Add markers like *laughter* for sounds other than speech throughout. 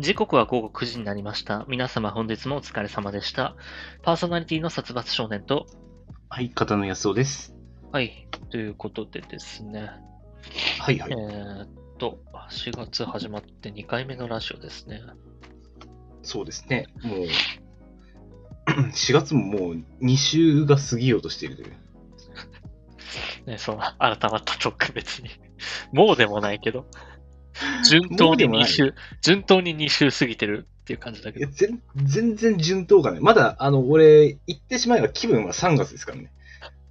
時刻は午後9時になりました。皆様本日もお疲れ様でした。パーソナリティの殺伐少年と、はい、片野安夫です。はい、ということでですね、はいはい。えーっと、4月始まって2回目のラジオですね。そうですね。もう、*clears throat* 4月ももう2週が過ぎようとしているという。*laughs* ね、その、改まったトーク別に。もうでもないけど、順当に2もうでもない週、順当に2週過ぎてるっていう感じだけど全全然順当がない。まだ、あの、俺、言ってしまえば気分は3月ですからね。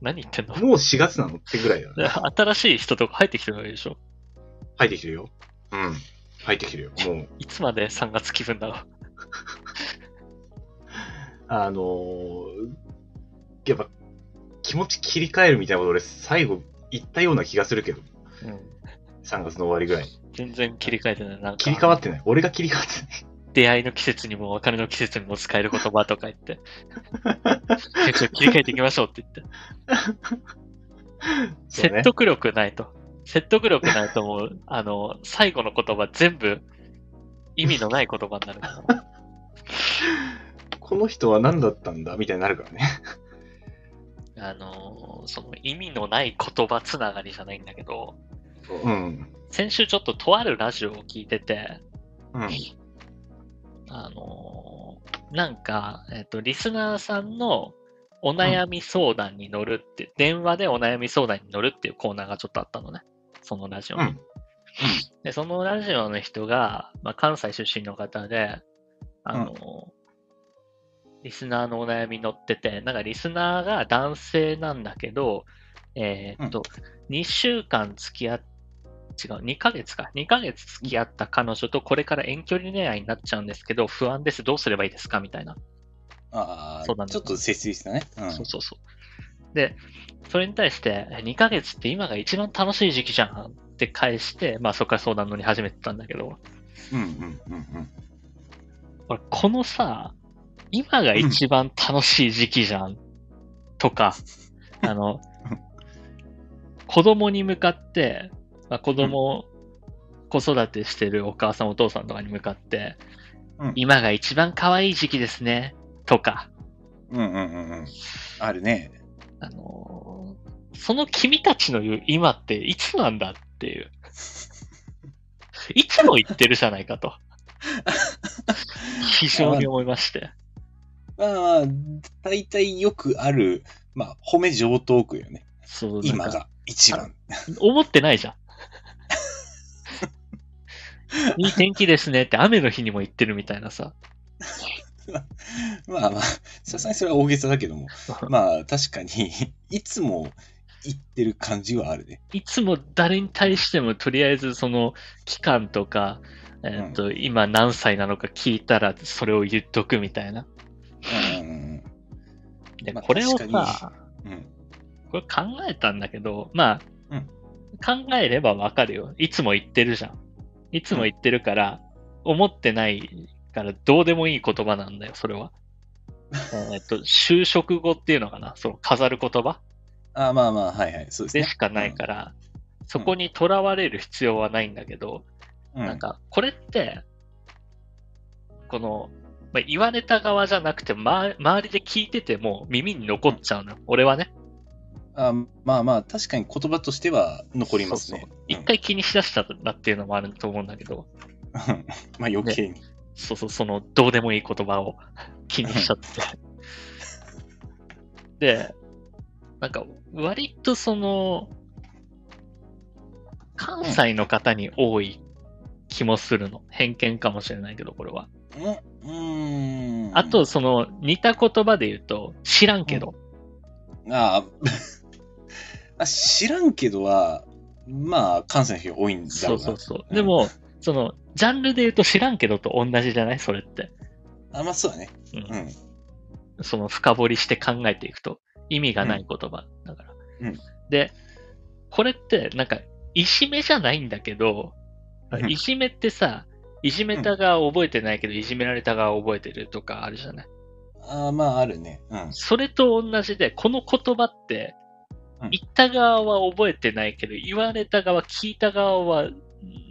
何言ってんの？もう4月なのってぐらいだ、ね。新しい人とか入ってきてるわけでしょ入ってきてるよ。うん。入ってきてるよ。もう、いつまで3月気分だろう *laughs* あのーやっぱ、気持ち切り替えるみたいなこと俺、最後言ったような気がするけど、うん。3月の終わりぐらいに。全然切り替えてない。なんか切り替わってない。俺が切り替わってない。出会いの季節にも別れの季節にも使える言葉とか言って。*laughs* 結構切り替えていきましょうって言って。ね説得力ないと。説得力ないともう、*laughs* あの、最後の言葉全部意味のない言葉になるから。*laughs* この人は何だったんだみたいになるからね。あの、その意味のない言葉つながりじゃないんだけど、うん。先週ちょっととあるラジオを聞いてて、うん。あのーなんか、えっ、と、リスナーさんのお悩み相談に乗るって、電話でお悩み相談に乗るっていうコーナーがちょっとあったのね。そのラジオに。うんで、そのラジオの人が、まあ、関西出身の方で、あのーリスナーのお悩み乗ってて、なんかリスナーが男性なんだけど、えーっと、2週間付き合っ違う、2ヶ月か。2ヶ月付き合った彼女とこれから遠距離恋愛になっちゃうんですけど、不安です。どうすればいいですか？みたいな。ああ、そうなんだちょっと切実だね。うん。そうそうそう。で、それに対して、2ヶ月って今が一番楽しい時期じゃんって返して、まあそこから相談乗り始めてたんだけど、うんうんうんうん。俺このさ、今が一番楽しい時期じゃんとか、*laughs* あの、子供に向かって、まあ、子供、子育てしてるお母さんお父さんとかに向かって、うん今が一番可愛い時期ですね、とか、うんうんうんうん。あるね。あのーその君たちの言う今っていつなんだっていう。いつも言ってるじゃないかと。*laughs* 非常に思いまして。まあまあ、大体よくある、まあ、褒め上等句よね。そう、今が一番。思ってないじゃん。*laughs* いい天気ですねって雨の日にも言ってるみたいなさ。*laughs* まあまあ、さすがにそれは大げさだけども、*laughs* まあ確かに、いつも言ってる感じはあるね。いつも誰に対してもとりあえずその期間とか、えっ、と、今何歳なのか聞いたらそれを言っとくみたいな。うんうんで、まあこれをさ、うん。うん。これ考えたんだけど、まあ、うん考えればわかるよ。いつも言ってるじゃん。いつも言ってるから、思ってないからどうでもいい言葉なんだよ、それは。*laughs* えっと、就職後っていうのかな、その飾る言葉あまあまあ、はいはい、そうですね。でしかないから、そこにとらわれる必要はないんだけど、うん、なんか、これって、この、まあ、言われた側じゃなくて、ま、周りで聞いてても耳に残っちゃうのよ。俺はね。あまあまあ、確かに言葉としては残りますね。そうそう一回気にしだしたらっていうのもあると思うんだけど、う *laughs* んまあ余計に。そうそう、その、どうでもいい言葉を気にしちゃって。*laughs* で、なんか、割とその、関西の方に多い気もするの。偏見かもしれないけど、これは。うん。あと、その、似た言葉で言うと、知らんけど。ああ、知らんけどは、まあ、関西の人多いんだろな。そううそうそう。うんでも、その、ジャンルで言うと知らんけどと同じじゃない？それって。あ、まあそうだね。うんうん。その深掘りして考えていくと意味がない言葉だから。うんで、これってなんかいじめじゃないんだけど、うんいじめってさ、いじめた側覚えてないけど、いじめられた側覚えてるとかあるじゃない？あまあ、あるね。うん。それと同じで、この言葉ってうん、言った側は覚えてないけど、言われた側、聞いた側は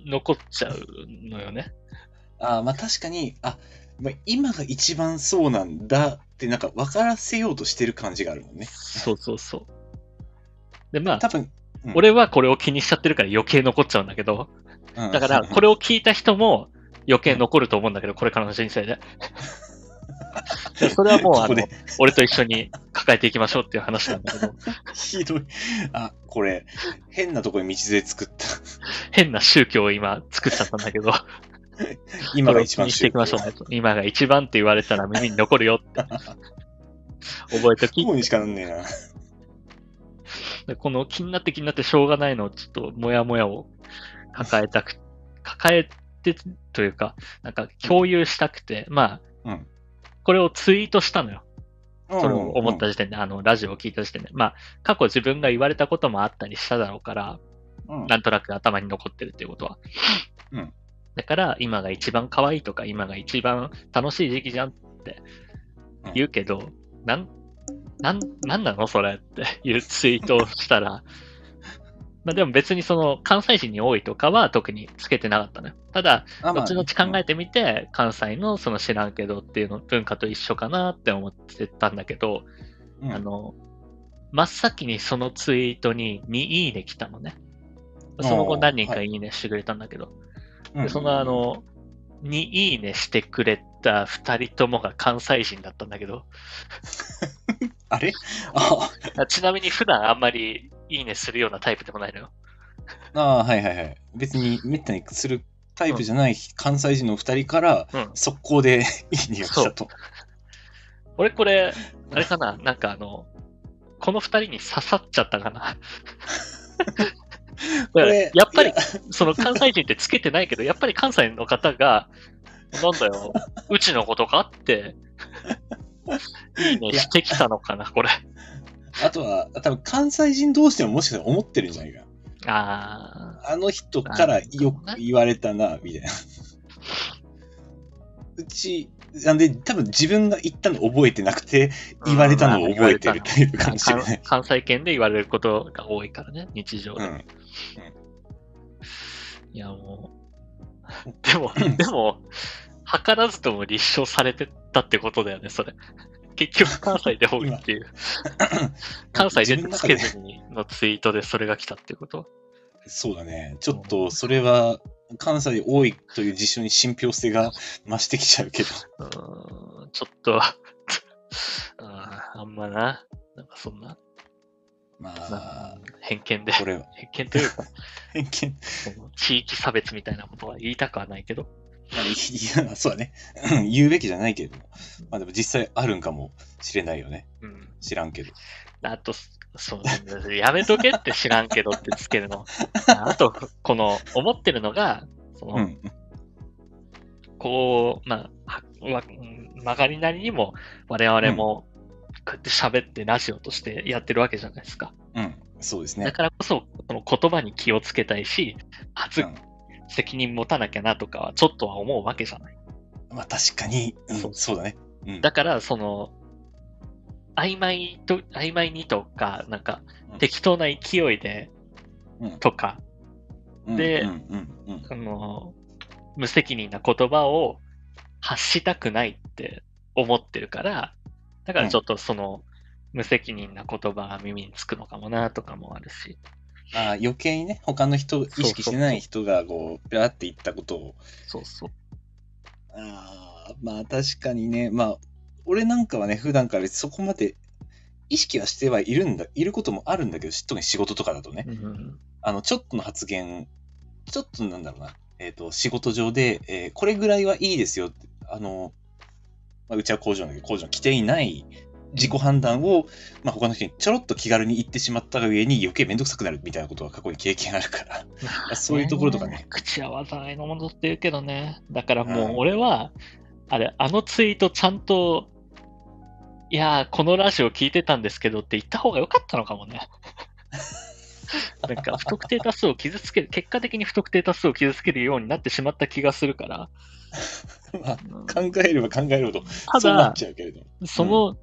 残っちゃうのよね。あーまあ確かに、あ、まあ、今が一番そうなんだってなんか分からせようとしてる感じがあるもんね。そうそうそう。で、まあ、多分、うん俺はこれを気にしちゃってるから余計残っちゃうんだけど、うんだから、*laughs* これを聞いた人も余計残ると思うんだけど、これからの人生で。*laughs* でそれはもう、あの俺と一緒に抱えていきましょうっていう話なんだけど、ひどい。あ、これ、変なところに道連れ作った。変な宗教を今作っちゃったんだけど、*laughs* 今が一番していきましょう。今が一番って言われたら耳に残るよって。*laughs* 覚えときにしかなんねえな。でこの気になって気になってしょうがないのをちょっともやもやを抱えたく、抱えてというか、なんか共有したくて、まあ、うんこれをツイートしたのよ。そそれを思った時点で、あの、ラジオを聞いた時点で。まあ、過去自分が言われたこともあったりしただろうから、うん、なんとなく頭に残ってるっていうことは。うんだから、今が一番可愛いとか、今が一番楽しい時期じゃんって言うけど、なん、なん、なんなのそれっていうツイートをしたら、まあでも別にその関西人に多いとかは特につけてなかったのよ。ただ、後々考えてみて、関西のその知らんけどっていうの文化と一緒かなって思ってたんだけど、うん。あの、真っ先にそのツイートに2いいね来たのね。その後何人かいいねしてくれたんだけど、うん。でそのあ、の、2いいねしてくれた2人ともが関西人だったんだけど、*laughs* あれ？ちなみに普段あんまりいいねするようなタイプでもないのよ。あー、はいはいはい。別にめったにするタイプじゃない関西人の二人から、うん。速攻で *laughs* いいねが来たと。俺これ、あれかな？なんかあの、この2人に刺さっちゃったかな？*laughs* これやっぱりその関西人ってつけてないけど、やっぱり関西の方が、なんだよ、*laughs* うちのことかって、いいねしてきたのかな、これ。あとは、多分関西人同士でももしかしたら思ってるんじゃないか。ああの人からよく言われたな、みたいな。*laughs* うち、なんで、多分自分が言ったの覚えてなくて、ー言われたのを覚えてるタイプかもしれない。関関西圏で言われることが多いからね、日常で。うん。いや、もう。でも、でも、*laughs* 図らずとも立証されてたってことだよね、それ。結局、関西で多いっていう。関西でつけずにのツイートでそれが来たっていうこと？そうだね。ちょっと、それは、関西で多いという事象に信憑性が増してきちゃうけど。うーん、ちょっと、あ *laughs* ーあんまな、なんかそんな、まなあ、偏見で、これは、偏見というか、*laughs* 偏見。地域差別みたいなことは言いたくはないけど、まあいや、*laughs* そうだね。う *laughs* ん言うべきじゃないけれども。まあでも実際あるんかもしれないよね。うん。知らんけど。あと、そう、やめとけって知らんけどってつけるの。*laughs* あと、この、思ってるのが、その、うん。こう、まあ、は曲がりなりにも、我々も、こうやって喋ってラジオとしてやってるわけじゃないですか。うん。そうですねだ。からこそ、その言葉に気をつけたいし、初うん責任持たなきゃなとかはちょっとは思うわけじゃない。まあ確かに、うんそうそうだね。うん。だから、その、曖昧と、曖昧にとか、なんかうん、適当な勢いで、うんとか、であの、無責任な言葉を発したくないって思ってるから、だからちょっとその、無責任な言葉が耳につくのかもなとかもあるし。ああ余計にね、他の人、意識してない人が、こう、ビャーって言ったことを、そうそう。ああ、まあ確かにね、まあ、俺なんかはね、普段からそこまで意識はしてはいるんだ、いることもあるんだけど、特に仕事とかだとね、うんあの、ちょっとの発言、ちょっとなんだろうな、えっ、と、仕事上で、えーこれぐらいはいいですよって、あの、まあ、うちは工場だけど、工場に来ていない自己判断を、まあ、他の人にちょろっと気軽に言ってしまったがゆえに余計めんどくさくなるみたいなことが過去に経験あるから、そういうところとかね。口は災いのものって言うけどね。だからもううん俺は、あれ、あのツイートちゃんと、いやー、このラジオ聞いてたんですけどって言った方が良かったのかもね。*laughs* なんか不特定多数を傷つける、結果的に不特定多数を傷つけるようになってしまった気がするから。*laughs* まあ、うん考えれば考えるほど、たそうなっだ、ちゃうけれども。その、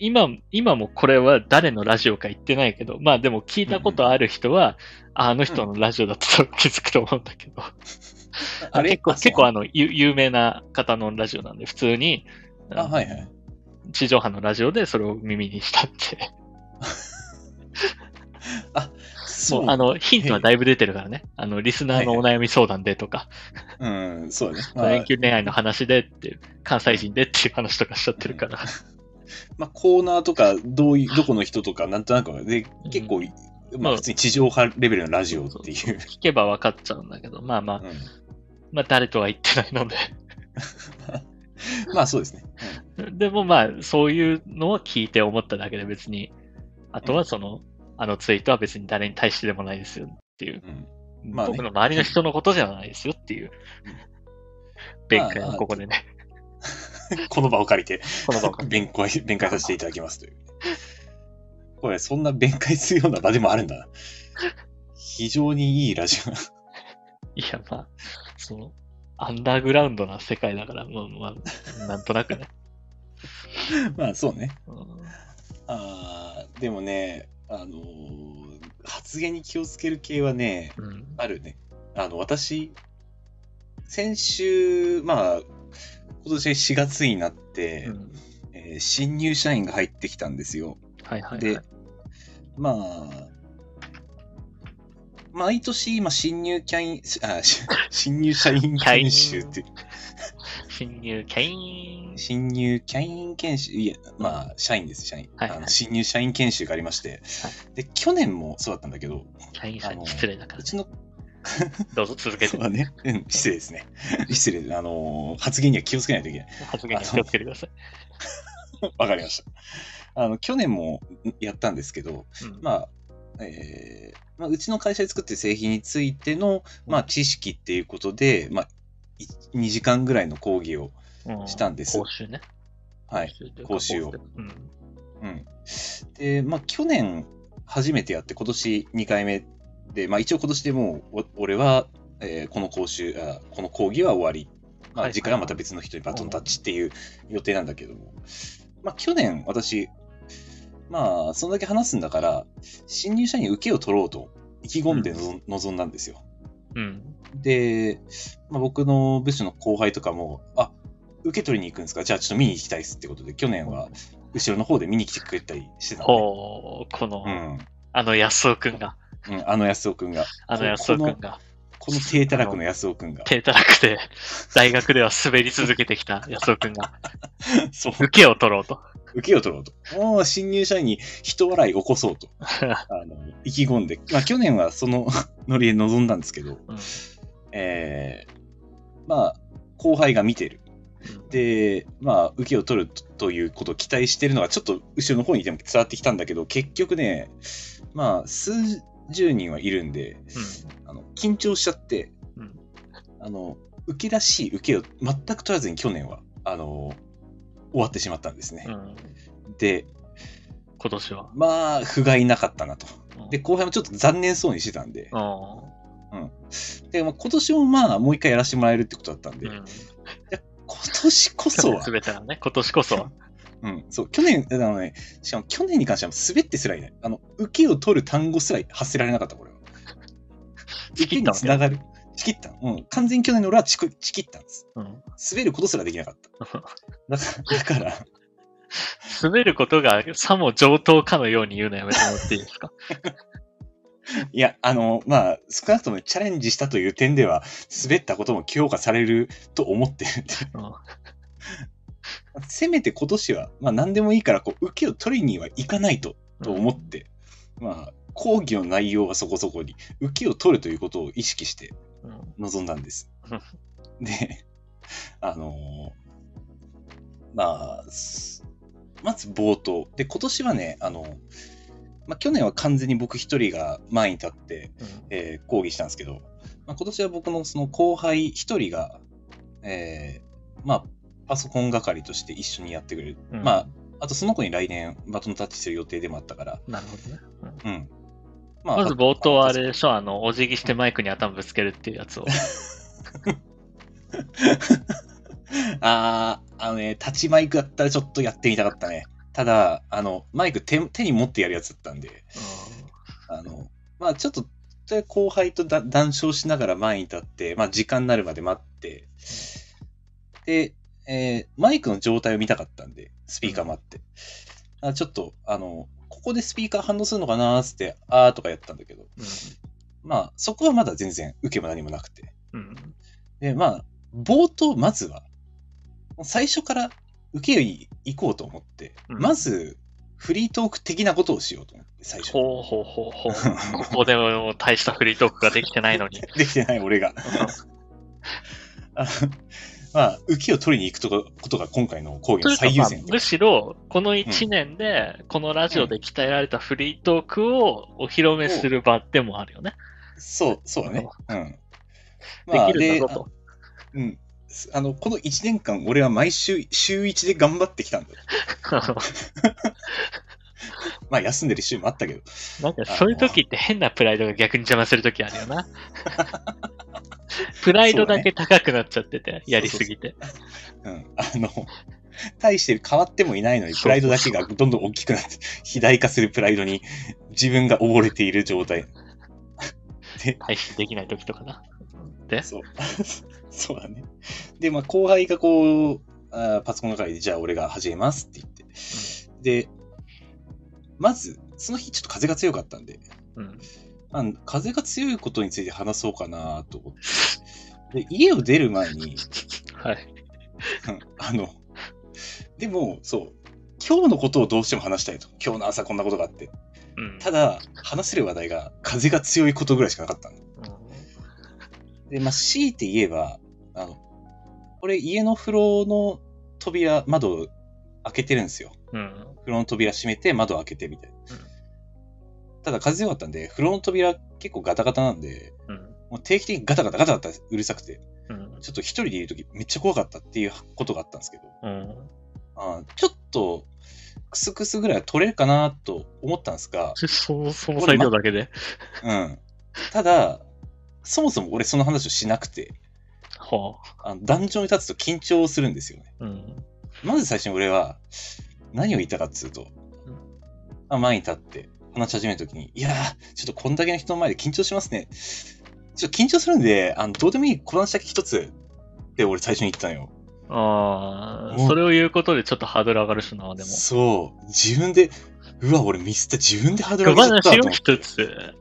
今、今もこれは誰のラジオか言ってないけど、まあでも聞いたことある人は、ああの人のラジオだったと気づくと思うんだけど。*laughs* あれ？結構、結構あの、ゆ有名な方のラジオなんで、普通に、あ、はいはい。地上波のラジオでそれを耳にしたって。*laughs* そうあの、ヒントはだいぶ出てるからね。あの、リスナーのお悩み相談でとか、うん、そうだね。*laughs* まあ遠距離恋愛の話でっていう、関西人でっていう話とかしちゃってるから。まあ、コーナーとか、どういう、どこの人とか、なんとなくは、で、結構、まあ、普通に地上波レベルのラジオっていう。聞けば分かっちゃうんだけど、まあまあ、うん。まあ誰とは言ってないので。*laughs* まあ、そうですね。でもまあ、そういうのを聞いて思っただけで別に、あとはその、あのツイートは別に誰に対してでもないですよっていう。うん。まあね。僕の周りの人のことじゃないですよっていう。弁解をここでね、*laughs* この場を借りて、この場を借り弁解、弁解させていただきますという。これ、そんな弁解するような場でもあるんだな。非常にいいラジオ。いや、まあ、その、アンダーグラウンドな世界だから、まあ、まあ、なんとなくね。*laughs* まあ、そうね。うんあーでもね、あのー発言に気をつける系はね、うん。あるね。あの、私、先週、まあ、今年4月になって、うんえー新入社員が入ってきたんですよ。はいはい、はい。で、まあ、毎年、まあ、新入キャイン、あ、し *laughs* 新入社員研修って、*laughs* 新入キャイン。新入キャイン研修、いや、まあ、社員です、社員。はいはいあの新入社員研修がありまして、で、去年もそうだったんだけど、キャインさんに失礼だからう、ちの、*laughs* どうぞ続けてね、うん、失礼ですね。*laughs* 失礼、あのー発言には気をつけないといけない。発言に気をつけてください。*laughs* わかりました。あの、去年もやったんですけど、うんまあ、えーまあ、うちの会社で作ってる製品についての、まあ、知識っていうことで、まあ、2時間ぐらいの講義を、うんしたんです講習ね。はい。講習を。うん。うん。で、まあ、去年初めてやって、今年2回目で、まあ、一応今年でもう、お俺は、えーこの講習あ、この講義は終わり。まあ、はい次回はまた別の人にバトンタッチっていう予定なんだけども、まあ、去年私、まあ、そんだけ話すんだから、新入社員に受けを取ろうと意気込んでのぞ臨んだんですよ。うん。で、まあ、僕の部署の後輩とかも、あ、受け取りに行くんですか？じゃあちょっと見に行きたいですってことで、去年は後ろの方で見に来てくれたりしてたんで。ほう、この、うん。あの安尾くんが、うん、あの安尾くんが。あの安尾くんが、この低たらくの安尾くんが。低たらくで、大学では滑り続けてきた安尾くんが、*laughs* そう、受けを取ろうと。受けを取ろうと。もう新入社員に人笑い起こそうと。*laughs* あの、意気込んで。まあ去年はその *laughs* ノリで臨んだんですけど、うんえー、まあ、後輩が見てる。で、まあ、受けを取るということを期待してるのが、ちょっと後ろの方にいても伝わってきたんだけど、結局ね、まあ、数十人はいるんで、あの緊張しちゃって、うんあの、受けらしい受けを全く取らずに去年は、あの、終わってしまったんですね。うん。うん。で、今年は？まあ、不甲斐なかったなと。うんで、後輩もちょっと残念そうにしてたんで、うん。で、まあ、今年もまあ、もう一回やらせてもらえるってことだったんで、うん。今年こそ *laughs* はね、今年こそは。うん、そう、去年、あのね、しかも去年に関しては滑ってすらいない。あの、受けを取る単語すら発せられなかった、これは。*laughs* 受けにつながる。仕切った。うん。完全に去年の俺はちく仕切ったんです。うん。滑ることすらできなかった。だから、*laughs* だから滑ることがさも上等かのように言うのやめてもらっていいですか？*laughs* いや、あの、まあ、少なくともチャレンジしたという点では、滑ったことも評価されると思ってるうん。せめて今年は、まあ、何でもいいから、こう、受けを取りにはいかないと、と思って、まあ、講義の内容はそこそこに、受けを取るということを意識してうん。臨んだんです。*laughs* で、あのーまあ、すまず冒頭。で、今年はね、あの、まあ、去年は完全に僕一人が前に立って、うん。えー講義したんですけど、まあ、今年は僕のその後輩一人が、えーまあ、パソコン係として一緒にやってくれる。うんまあ、あとその子に来年バトンタッチする予定でもあったから、なるほどね。うんうん。ままず冒頭はあれでしょ、あの、お辞儀してマイクに頭ぶつけるっていうやつを。*laughs* あー、あのね、タッチマイクだったらちょっとやってみたかったね。ただ、あの、マイク手手に持ってやるやつだったんで、あの、まあちょっと後輩とだ談笑しながら前に立って、まあ時間になるまで待って、で、えーマイクの状態を見たかったんで、スピーカー待って。あちょっと、あの、ここでスピーカー反応するのかなーっつって、あーとかやったんだけど、まあ、そこはまだ全然受けも何もなくて。うん。うん。で、まあ、冒頭、まずは、最初から受けに行こうと思って、うんまず、フリートーク的なことをしようと思って、最初。ほうほうほうほう。ここでも大したフリートークができてないのに。*laughs* できてない俺が。*laughs* あまあ、受けを取りに行くとこことが今回の講義の最優先でむしろ、この1年で、このラジオで鍛えられたフリートークをお披露目する場でもあるよね。そう、そうだね。うん。できるんだぞと。あうん。あの、この1年間、俺は毎週、週1で頑張ってきたんだよ。*laughs* まあ、休んでる週もあったけど。なんかそういう時って変なプライドが逆に邪魔する時あるよな。プライドだけ高くなっちゃってて、やりすぎて。うん。あの、大して変わってもいないのに、プライドだけがどんどん大きくなって、肥大化するプライドに自分が溺れている状態。対比できない時とかな。で、そう。*laughs* そうだね。で、まあ、後輩がこう、あーパソコンの中で、じゃあ俺が始めますって言って。で、まず、その日ちょっと風が強かったんで、うん。まあ、風が強いことについて話そうかなと思って。で、家を出る前に、はい。うんあの、でも、そう、今日のことをどうしても話したいと。今日の朝こんなことがあって。うん。ただ、話せる話題が風が強いことぐらいしかなかったの。で、まあ、強いて言えば、あの、俺家の風呂の扉、窓開けてるんですよ。うん。風呂の扉閉めて窓開けてみたいな。うんただ風強かったんで、風呂の扉結構ガタガタなんで、うん。もう定期的にガタガタガタガタうるさくて、うん。ちょっと一人でいるときめっちゃ怖かったっていうことがあったんですけど、うん。あちょっと、クスクスぐらいは取れるかなと思ったんですが、そその裁量だけで。うん。ただ、そもそも俺その話をしなくて、はあの壇上に立つと緊張するんですよね。あ。うん。まず最初に俺は、何を言ったかっつうと、うんまあ、前に立って話し始めるときに、いやー、ちょっとこんだけの人の前で緊張しますね。ちょっと緊張するんで、あの、どうでもいい小話だけ一つって俺最初に言ったのよ。ああ、それを言うことでちょっとハードル上がるしな、でも。そう。自分で、うわ、俺ミスった。自分でハードル小上げちゃった話を一つ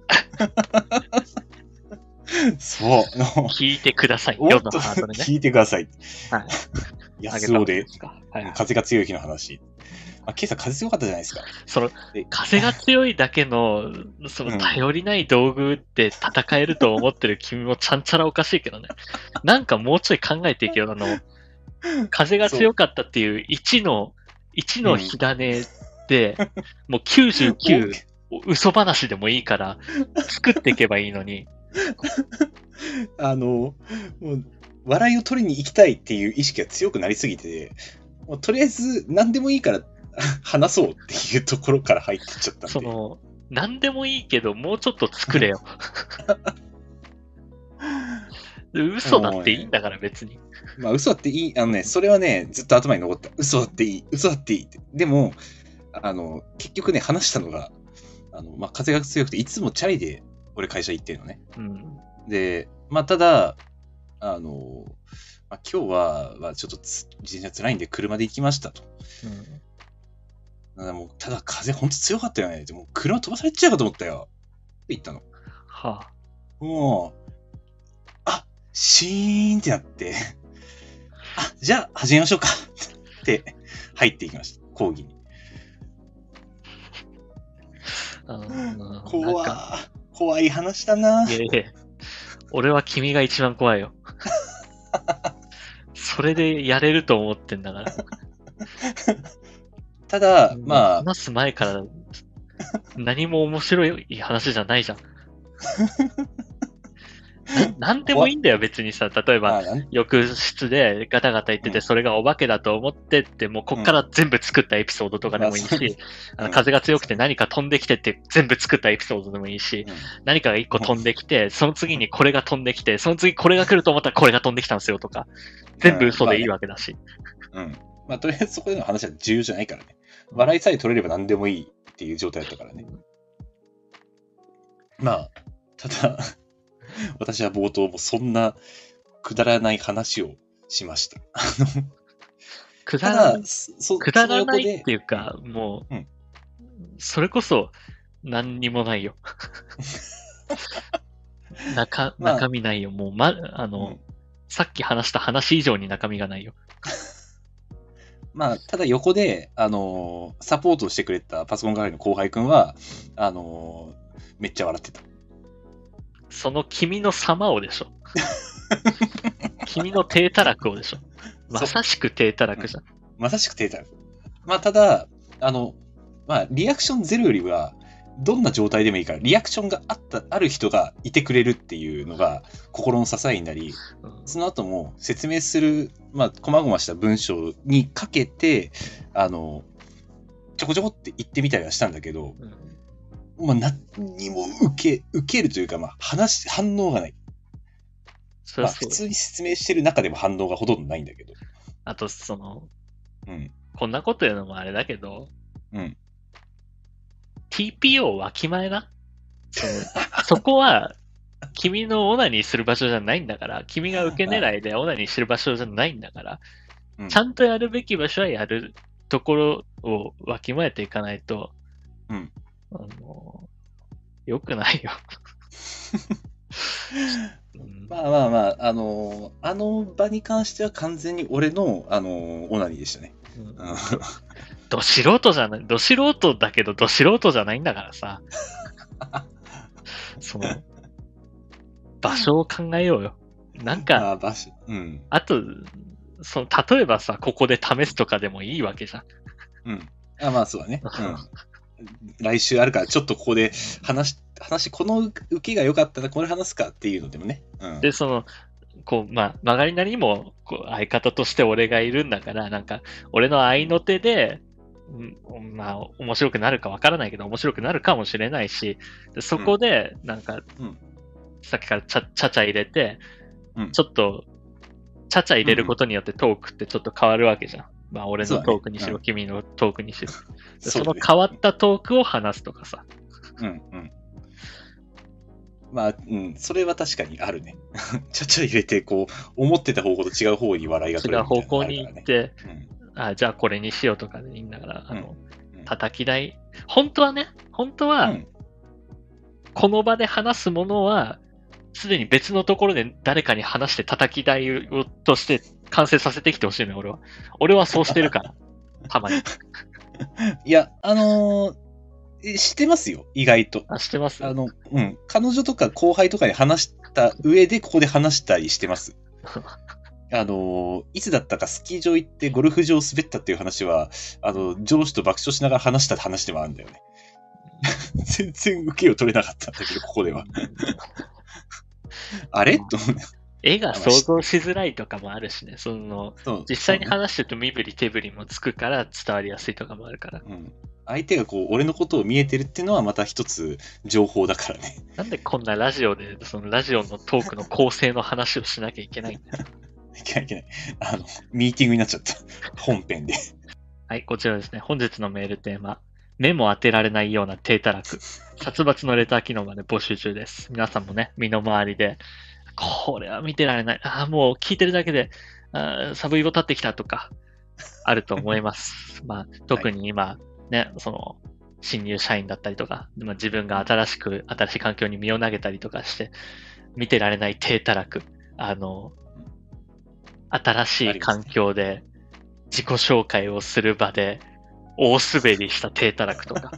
*laughs* そう。*laughs* の聞いてください。おっ世のと、ハードルね。聞いてください。はい。*laughs* 安尾で、はいはい。風が強い日の話。まあ、今朝風強かったじゃないですか。そので、風が強いだけの、*laughs* その頼りない道具で戦えると思ってる君もちゃんちゃらおかしいけどね。なんかもうちょい考えていけよ。あの、風が強かったっていう1の、1の火種で、もう99、嘘話でもいいから、作っていけばいいのに、*laughs* あの、もう、笑いを取りに行きたいっていう意識が強くなりすぎて、もうとりあえず何でもいいから話そうっていうところから入ってっちゃったんで。その、何でもいいけど、もうちょっと作れよ。*laughs* 嘘だっていいんだから、別に。まあ嘘だっていい、あのね、それはね、ずっと頭に残った。嘘だっていい、嘘だっていいって。でも、あの、結局ね、話したのが、あの、まあ風が強くて、いつもチャリで俺会社行ってるのね。うん。で、まあ、ただ、あの、まあ、今日は、まあ、ちょっとつ自転車辛いんで車で行きましたと。うんただもう、ただ風ほんと強かったよね。でも車飛ばされちゃうかと思ったよ。って言ったの。はあ。もう、あ、シーンってなって、あ、じゃあ始めましょうか。って入っていきました。講義に。うん怖怖い話だな。いやいや俺は君が一番怖いよ。*laughs* それでやれると思ってんだから。ただ、まあ、話す前から何も面白い話じゃないじゃん。*laughs* ななんでもいいんだよ、別にさ。例えば、浴室でガタガタ言ってて、うんそれがお化けだと思ってって、もうこっから全部作ったエピソードとかでもいいし、うんあの風が強くて何か飛んできてって全部作ったエピソードでもいいし、うん何かが一個飛んできて、その次にこれが飛んできて、その次これが来ると思ったらこれが飛んできたんですよとか、全部嘘でいいわけだし。うん。まあ、とりあえずそこでの話は重要じゃないからね。笑いさえ取れれば何でもいいっていう状態だったからね。まあ、ただ、*laughs* 私は冒頭もそんなくだらない話をしました。あの、たくだらだ、そくだらないっていうか、もう、うんそれこそ何にもないよ。*laughs* 中、まあ中身ないよ。もう、ま、あの、うんさっき話した話以上に中身がないよ。*laughs* まあ、ただ横で、あのーサポートをしてくれたパソコン係の後輩くんは、あのーめっちゃ笑ってた。その君の様をでしょ。*laughs* 君の低たらくをでしょ。まさしく低たらくじゃん。まさしく手たまあ、ただ、あの、まあ、リアクションゼロよりは、どんな状態でもいいから、リアクションがあった、ある人がいてくれるっていうのが、心の支えになり、うんその後も説明する、まあ、細々した文章にかけて、あの、ちょこちょこって言ってみたりはしたんだけど、うんまあ、何にも受け、受けるというか、まあ、話、反応がない。まあ、それはそう普通に説明してる中でも反応がほとんどないんだけど。あと、その、うん。こんなこと言うのもあれだけど、うん。TPO わきまえな。そのそこは、君のオナニーする場所じゃないんだから、君が受け狙いでオナニーしてる場所じゃないんだから、うんちゃんとやるべき場所はやるところをわきまえていかないと、うんあの、良くないよ。う *laughs* んまあまあまあ、あのーあの場に関しては完全に俺の、あのーオナニーでしたね。ど素人じゃない、ど素人だけど、ど素人じゃないんだからさ。*laughs* その、場所を考えようよ。なんか、まあ、場所、うん。あと、その、例えばさ、ここで試すとかでもいいわけじゃん。うん。あまあ、そうだね。うん。来週あるから、ちょっとここで話し、話、この受けが良かったらこれ話すかっていうのでもね。うん。で、その、こう、まあ、曲がりなりにも、こう、相方として俺がいるんだから、なんか、俺の合いの手で、うんまあ、面白くなるかわからないけど、面白くなるかもしれないし、でそこで、なんか、うんさっきからちゃ、ちゃちゃ入れて、うんちょっと、ちゃちゃ入れることによってトークってちょっと変わるわけじゃん。まあ、俺のトークにしろ、うん君のトークにしろ。でその変わったトークを話すとかさ。うんうん。まあ、うん、それは確かにあるね。*laughs* ちゃちゃ入れて、こう、思ってた方向と違う方に笑いが違取れるう方向に行って、あ、じゃあこれにしようとかでいいんだから、あの、うん叩き台。本当はね、本当は、うんこの場で話すものは、すでに別のところで誰かに話して叩き台をとして完成させてきてほしいのよ、俺は。俺はそうしてるから。*laughs* たまに。いや、あのーえ知ってますよ、意外と。あ、してます？あの、うん。彼女とか後輩とかに話した上で、ここで話したりしてます。*laughs* あのーいつだったかスキー場行ってゴルフ場滑ったっていう話は、あの、上司と爆笑しながら話した話でもあるんだよね。*laughs* 全然受けを取れなかったんだけど、ここでは。*laughs* あれ？と思って絵が想像しづらいとかもあるしね。その、実際に話してると身振り手振りもつくから伝わりやすいとかもあるから。うん相手がこう、俺のことを見えてるっていうのはまた一つ情報だからね。*laughs* なんでこんなラジオで、そのラジオのトークの構成の話をしなきゃいけないんだ？よ。いけないいけない。あの、ミーティングになっちゃった。本編で。*laughs* はい、こちらですね。本日のメールテーマ。目も当てられないような低たらく。殺伐のレター機能まで募集中です。皆さんもね、身の回りで、これは見てられない。ああ、もう聞いてるだけで、あーサブイボ立ってきたとか、あると思います。まあ、特に今、ね、その、新入社員だったりとか、まあ、自分が新しく、新しい環境に身を投げたりとかして、見てられない低たらく。あの、新しい環境で自己紹介をする場で大滑りした低たらくとか、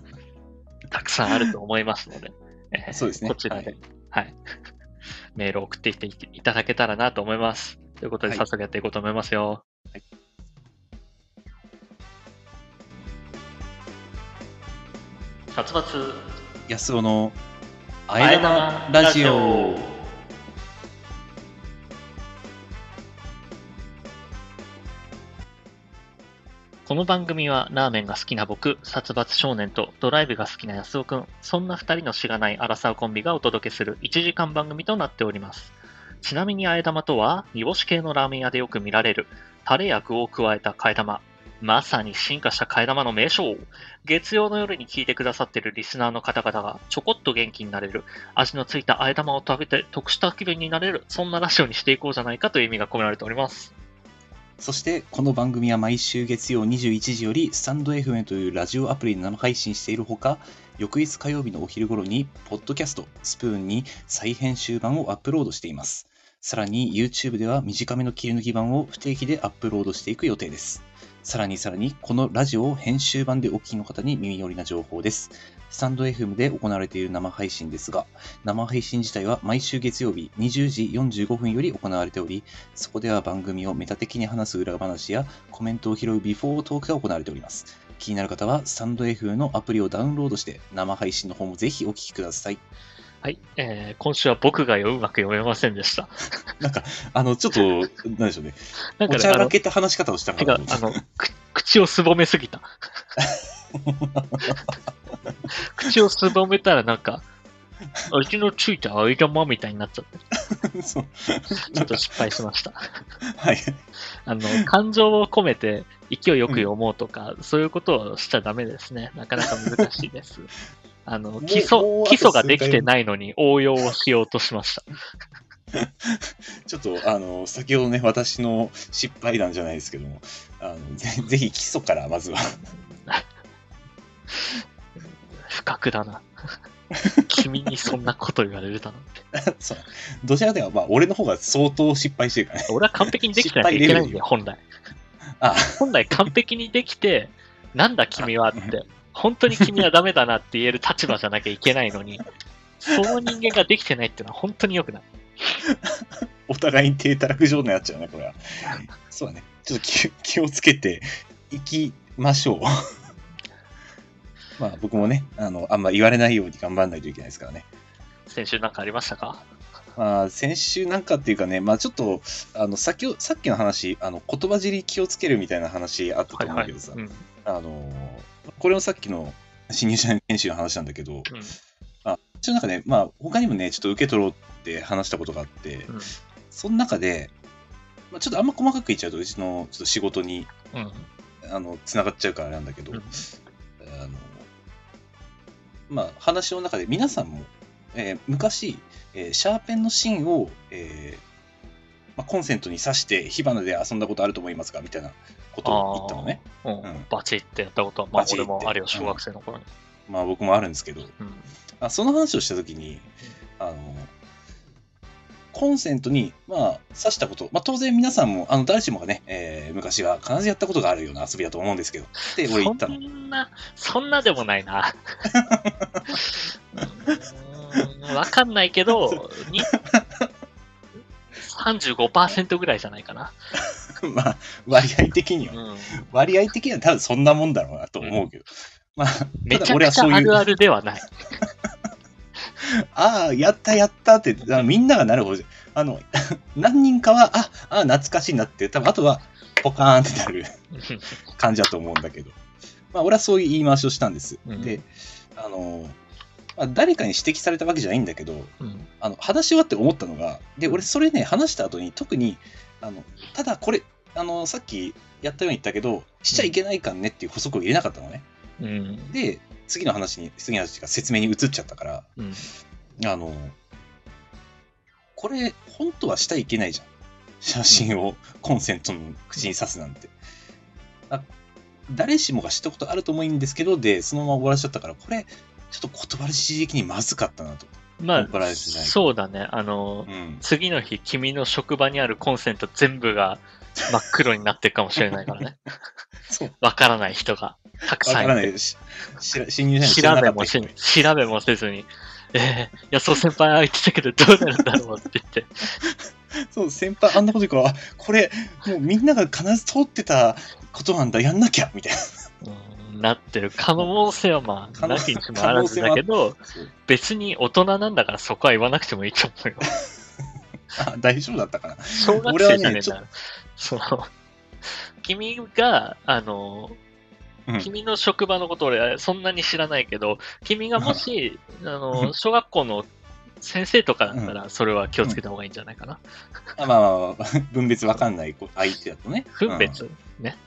たくさんあると思いますので、えーそうですねこちらで、はい、メールを送っていっていただけたらなと思います。ということで、はい早速やっていこうと思いますよ。はい殺伐安尾のああえラジオ。この番組はラーメンが好きな僕、殺伐少年とドライブが好きな安尾くん、そんな二人のしがないアラサーコンビがお届けする1時間番組となっております。ちなみにあえ玉とは、煮干し系のラーメン屋でよく見られる、タレや具を加えた替え玉。まさに進化した替え玉の名称。月曜の夜に聞いてくださっているリスナーの方々がちょこっと元気になれる、味のついたあえ玉を食べて得した気分になれる、そんなラジオにしていこうじゃないかという意味が込められております。そして、この番組は毎週月曜21時より、スタンド FM というラジオアプリで生配信しているほか、翌日火曜日のお昼頃に、ポッドキャスト、スプーンに再編集版をアップロードしています。さらに、YouTube では短めの切り抜き版を不定期でアップロードしていく予定です。さらにさらに、このラジオを編集版でお聞きの方に耳寄りな情報です。スタンド FM で行われている生配信ですが、生配信自体は毎週月曜日20時45分より行われており、そこでは番組をメタ的に話す裏話やコメントを拾うビフォートークが行われております。気になる方は、スタンド FM のアプリをダウンロードして、生配信の方もぜひお聞きください。はい。えー、今週は僕がうまく読めませんでした。*laughs* なんか、あの、ちょっと、なんでしょうね。なんかね、おらけた話し方をしたてかあの、く口をすぼめすぎた。*laughs* 口をすぼめたらなんか、味のついたあえ玉みたいになっちゃって。*laughs* ちょっと失敗しました。はい。あの、感情を込めて勢いよく読もうとか、そういうことをしちゃダメですね。なかなか難しいです。あの、う基礎基礎ができてないのに応用をしようとしました。*laughs* ちょっと、あの、先ほどね、私の失敗談じゃないですけども、あのぜぜひ基礎からまずは。*laughs* 不覚だな。*laughs* 君にそんなこと言われるだなんて。そうどちらかというと、まあ、俺の方が相当失敗してるからね。俺は完璧にできてなきゃいけないんだよ、本来。あ、本来完璧にできて、なんだ君はって、本当に君はダメだなって言える立場じゃなきゃいけないのに、その人間ができてないっていうのは本当に良くない。お互いに低たらく状態になっちゃうね、これは。そうだね。ちょっと気気をつけていきましょう。まあ僕もね、あの、あんま言われないように頑張らないといけないですからね。先週なんかありましたか？まあ先週なんかっていうかね、まあちょっと、あの、さっき、さっきの話、あの、言葉尻気をつけるみたいな話あったとはいはい。思うけどさ、うん。あの、これもさっきの新入社員研修の話なんだけど、うん。私の中で、まあ他にもね、ちょっと受け取ろうって話したことがあって、うん。その中で、まあ、ちょっとあんま細かく言っちゃうと、うちのちょっと仕事にうん。あの繋がっちゃうからあれなんだけど、うんあのまあ、話の中で皆さんも、えー昔、えーシャーペンの芯を、えーまあ、コンセントに挿して火花で遊んだことあると思いますかみたいなことを言ったのね。うんうんバチってやったことは、まあ俺もあるよ、小学生の頃に。まあ僕もあるんですけど、うん。あその話をしたときに、あの、コンセントに、まあ、挿したこと、まあ当然皆さんも、あの、誰しもがね、えー昔は必ずやったことがあるような遊びだと思うんですけど、って俺言ったのそ。んな、そんなでもないな。*laughs* わかんないけど、に35%ぐらいじゃないかな。*laughs* まあ、割合的には、うん、割合的には多分そんなもんだろうなと思うけど。まあ、めちゃくちゃはそういう、あるあるではない。*laughs* ああ、やったやったって、みんながなるほど、あの、*laughs* 何人かは、あ、あ懐かしいなって、多分あとは、ポカーンってなる感じだと思うんだけど。まあ、俺はそういう言い回しをしたんです。うんで、あの、まあ、誰かに指摘されたわけじゃないんだけど、うんあの話し終わって思ったのが、で、俺それね、話した後に特に、あの、ただこれ、あの、さっきやったように言ったけど、しちゃいけないかんねっていう補足を入れなかったのね。うんで、次の話に、次の話が説明に移っちゃったから、うんあの、これ、本当はしちゃいけないじゃん。写真をコンセントの口に刺すなんて。あ誰しもが知ったことあると思うんですけど、で、そのまま終わらしちゃったから、これ、ちょっと言葉の指的にまずかったなと。まあ、そうだね。あの、うん。次の日、君の職場にあるコンセント全部が真っ黒になってるかもしれないからね。*laughs* そう。わからない人がたくわさんいて。からない。し知ら新入社員知らなか調べもし調べもせずに、えー、安尾先輩ああ言ってたけどどうなるんだろうって言って。*laughs* そう、先輩あんなこと言うから、あこれ、もうみんなが必ず通ってたことなんだ、やんなきゃみたいな。うんなってる可能性はまあ、なきにしもあらずだけど、別に大人なんだからそこは言わなくてもいいと思うよ。*laughs* あ大丈夫だったかな。小学生じゃねえん俺だ。そう。君が、あの、うん君の職場のこと俺そんなに知らないけど、君がもし、あの、小学校の先生とかだったら、それは気をつけた方がいいんじゃないかな。あまあまあまあ、分別わかんない子相手だとね。分別、ね。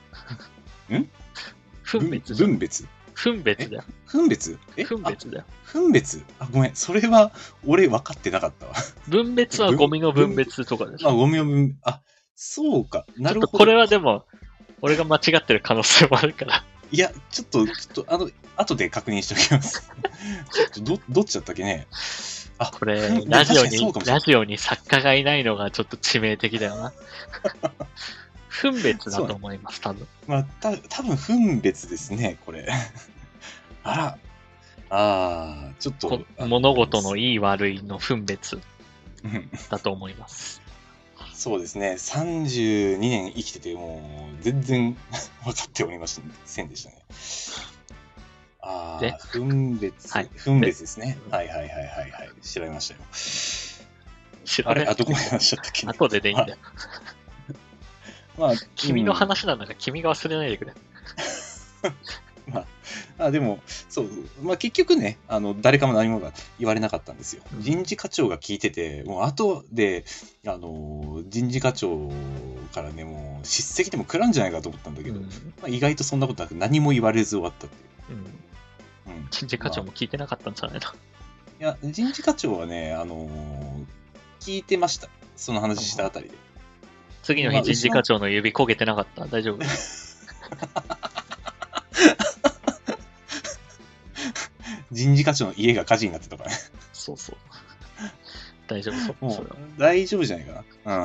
分別分別？分別だよ。分別？え？あ分別だよ。分別？あ、ごめん。それは、俺分かってなかったわ。分別はゴミの分別とかでしあ、ょ。ゴミを分、あ、そうか。なるほど。これはでも、俺が間違ってる可能性もあるから。いや、ちょっと、ちょっと、あの、後で確認しておきます。*laughs* ちょっと、ど、どっちだったっけね？あ、これう、んラジオににラジオに作家がいないのがちょっと致命的だよな。*laughs* 分別だと思います、多分。まあ、た、多分分別ですね、これ。*laughs* あら。ああ、ちょっと物事のいい悪いの分別うんだと思います。そうですね。32年生きてて、もう、全然 *laughs* 分かっておりませんでしたね。あであ、分別、はい分別ですね。はいはいはいはいはい。調べましたよ。あれあ、知らない。どこまで話しちゃったっけ、ね、後ででいいんだよ。まあ、君のうん話なんだから君が忘れないでくれ。*laughs* あでも、そう、まあ、結局ね、あの誰かも何もが言われなかったんですよ。うん人事課長が聞いてて、もう後で、あの人事課長からね、もう叱責でも食らうんじゃないかと思ったんだけど、うん。まあ、意外とそんなことなく何も言われず終わったっていう。うん。うん、人事課長も聞いてなかったんじゃないの？いや、人事課長はね、あの聞いてました。その話したあたりで。まあ次の日人事課長の指焦げてなかった大丈夫？*laughs* 人事課長の家が火事になってたからね。そうそう。大丈夫そう。もそう大丈夫じゃないかな。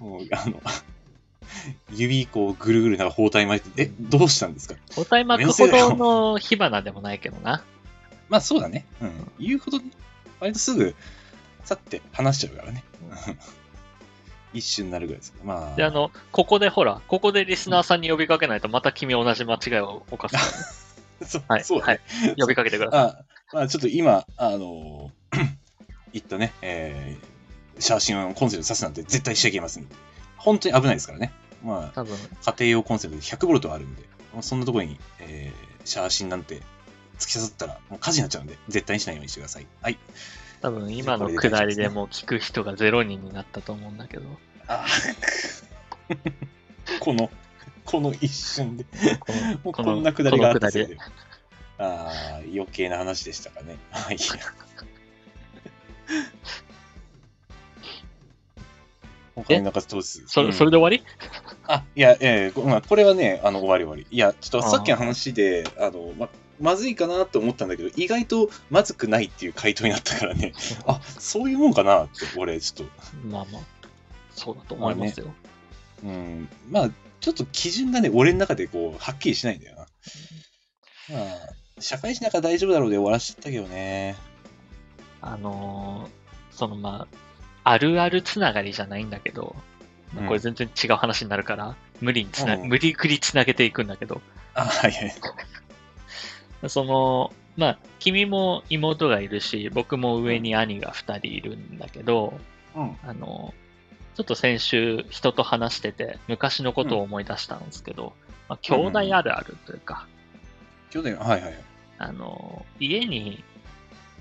うん。もう、あの、指こうぐるぐるなんか包帯巻いて、え、どうしたんですか？包帯巻くほどの火花でもないけどな。まあそうだね。うん。言うほどね、割とすぐ、さって話しちゃうからね。一瞬になるぐらいですから。まあ。で、あの、ここでほら、ここでリスナーさんに呼びかけないと、また君同じ間違いを犯す。*laughs* そう、はい。そうだねはい。呼びかけてください。あまあちょっと今、あの *coughs* 言ったね、えー、写真をコンセント挿すなんて絶対しちゃいけません。本当に危ないですからね。まあ、多分、家庭用コンセントで100ボルトあるんで、そんなところに、えー、シャーシンなんて突き刺さったらもう火事になっちゃうんで、絶対にしないようにしてください。はい。多分今のくだりでもう聞く人が0人になったと思うんだけど、この、この一瞬で、もうこんなくだりがあったせいで。ああ、余計な話でしたかね。*laughs* はい。他になんかどうですそうんそれで終わり？あ、いや、えーまあ、これはね、あの、終わり終わり。いや、ちょっとさっきの話で、あの、ま、まずいかなと思ったんだけど、意外とまずくないっていう回答になったからね、*laughs* あ、そういうもんかなって、俺、ちょっと、まあまあ、そうだと思いますよ。うん、まあ、ちょっと基準がね、俺の中でこう、はっきりしないんだよな。まあ、社会人だから大丈夫だろうで終わらしちゃったけどね。あのーそのまあ、あるあるつながりじゃないんだけど、うんこれ全然違う話になるから、無理につな、うん無理くりつなげていくんだけど、あ、はいはい。その、まあ、君も妹がいるし、僕も上に兄が2人いるんだけど、うん。あの、ちょっと先週人と話してて、昔のことを思い出したんですけど、まあ、兄弟あるあるというか、去年、はいはいはい。あの、家に、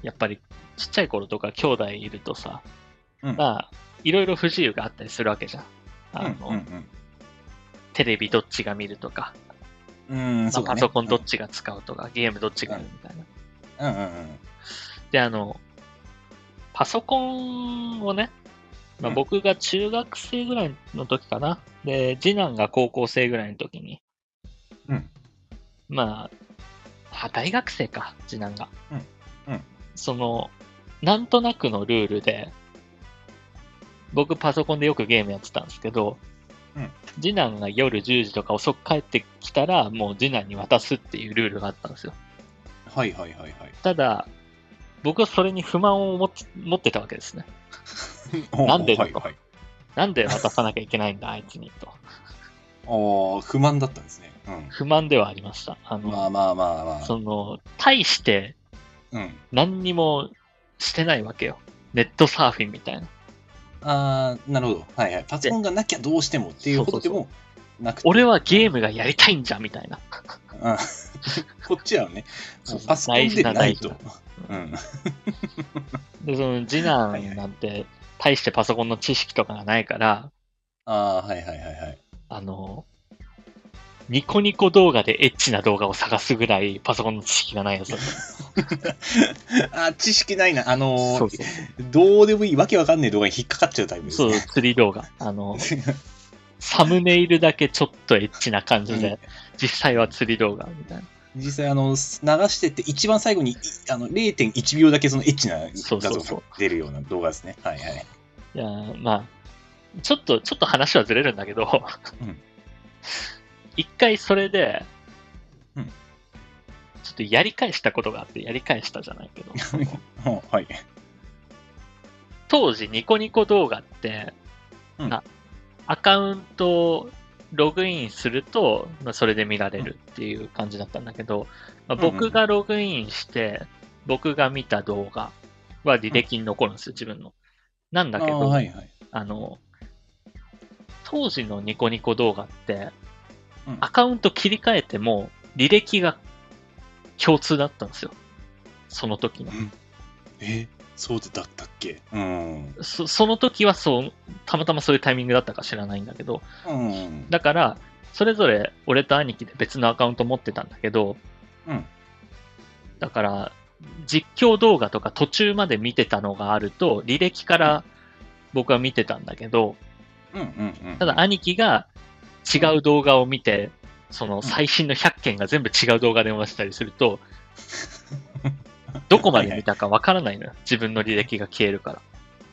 やっぱりちっちゃい頃とか兄弟いるとさ、うんまあ、いろいろ不自由があったりするわけじゃん。あの、うんうんテレビどっちが見るとか、うん。うん、まあ。パソコンどっちが使うとか、ゲームどっちがやるみたいな。うんうんうん。で、あの、パソコンをね、まあ、うん僕が中学生ぐらいの時かな。で、次男が高校生ぐらいの時に、うんまあ、あ大学生か、次男が。うんうんその、なんとなくのルールで、僕パソコンでよくゲームやってたんですけど、うん次男が夜10時とか遅く帰ってきたら、もう次男に渡すっていうルールがあったんですよ。はいはいはいはい。ただ、僕はそれに不満を持ってたわけですね。*laughs* なんではいはい。なんで渡さなきゃいけないんだ、あいつにと。ああ、不満だったんですね。うん。不満ではありました。あの、まあまあまあまあ。その、対してうん。何にもしてないわけよ。ネットサーフィンみたいな。ああ、なるほど。はいはい。パソコンがなきゃどうしてもっていうことでもなくて。俺はゲームがやりたいんじゃん、みたいな。うん *laughs* こっちはね、パソコンでないと。うん。*laughs* で、その次男なんて、大してパソコンの知識とかがないから、ああ、はいはいはいはい。あの、ニコニコ動画でエッチな動画を探すぐらいパソコンの知識がないやつだった。*laughs* あ、知識ないな。あのーそうそう。どうでもいい、わけわかんない動画に引っかかっちゃうタイプですそう、ね。釣り動画。あの、サムネイルだけちょっとエッチな感じで、実際は釣り動画みたいな。実際、あの、流してって、一番最後にいあの0.1秒だけそのエッチな画像が出るような動画ですね。はいはい。いやーまあ、ちょっと、ちょっと話はずれるんだけど、うん一回それで、うんちょっとやり返したことがあって、やり返したじゃないけど、は *laughs* はい。当時ニコニコ動画って、うんなアカウントをログインすると、まあ、それで見られるっていう感じだったんだけど、まあ、僕がログインして、僕が見た動画は履歴に残るんですよ、自分の。なんだけあど、ーはいはい。あの、当時のニコニコ動画って、うんアカウント切り替えても履歴が共通だったんですよ。その時の。えそうだったっけ？うん。そその時はそう、たまたまそういうタイミングだったか知らないんだけど、うん。だから、それぞれ俺と兄貴で別のアカウント持ってたんだけど、うんだから、実況動画とか途中まで見てたのがあると、履歴から僕は見てたんだけど、うんうんうん。ただ兄貴が違う動画を見て、その最新の100件が全部違う動画で回したりすると、*laughs* どこまで見たかわからないのよ。自分の履歴が消えるから。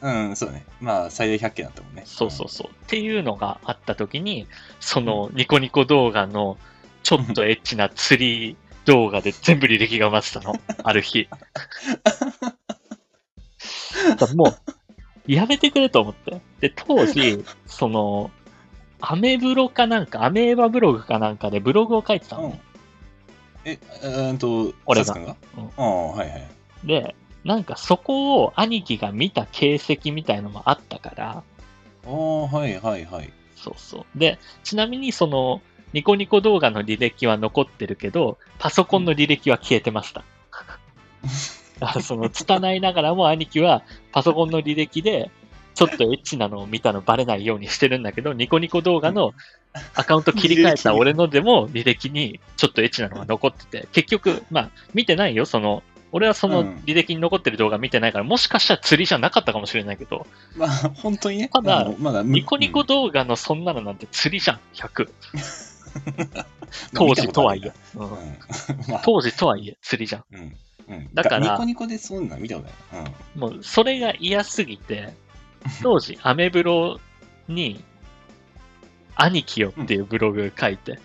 うん、そうね。まあ、最大100件だったもんね。そうそうそう。っていうのがあった時に、そのニコニコ動画のちょっとエッチな釣り動画で全部履歴が埋まってたの。*laughs* ある日。だからもう、やめてくれと思って。で、当時、その、アメブロかなんか、アメーバブログかなんかでブログを書いてたのね。え、うーんと、俺がサツくんが？うんああ、はいはい。で、なんかそこを兄貴が見た形跡みたいのもあったから、ああ、はいはいはい。そうそう。で、ちなみにその、ニコニコ動画の履歴は残ってるけど、パソコンの履歴は消えてました。*laughs* だからその、*laughs* 拙いながらも兄貴はパソコンの履歴で、ちょっとエッチなのを見たのバレないようにしてるんだけど、ニコニコ動画のアカウント切り替えた俺のでも履歴にちょっとエッチなのが残ってて、結局、まあ、見てないよ、その、俺はそのうん履歴に残ってる動画見てないから、もしかしたら釣りじゃなかったかもしれないけど、まあ、本当にね。ただまだ、ニコニコうん動画のそんなのなんて釣りじゃん、100。*laughs* まあ当時とはいえ。見うん *laughs* 当時とはいえ、釣りじゃん。うん。うん。だからニコニコでそんなん見たことない。うん。もう、それが嫌すぎて、*laughs* 当時、アメブロに、兄貴よっていうブログ書いて、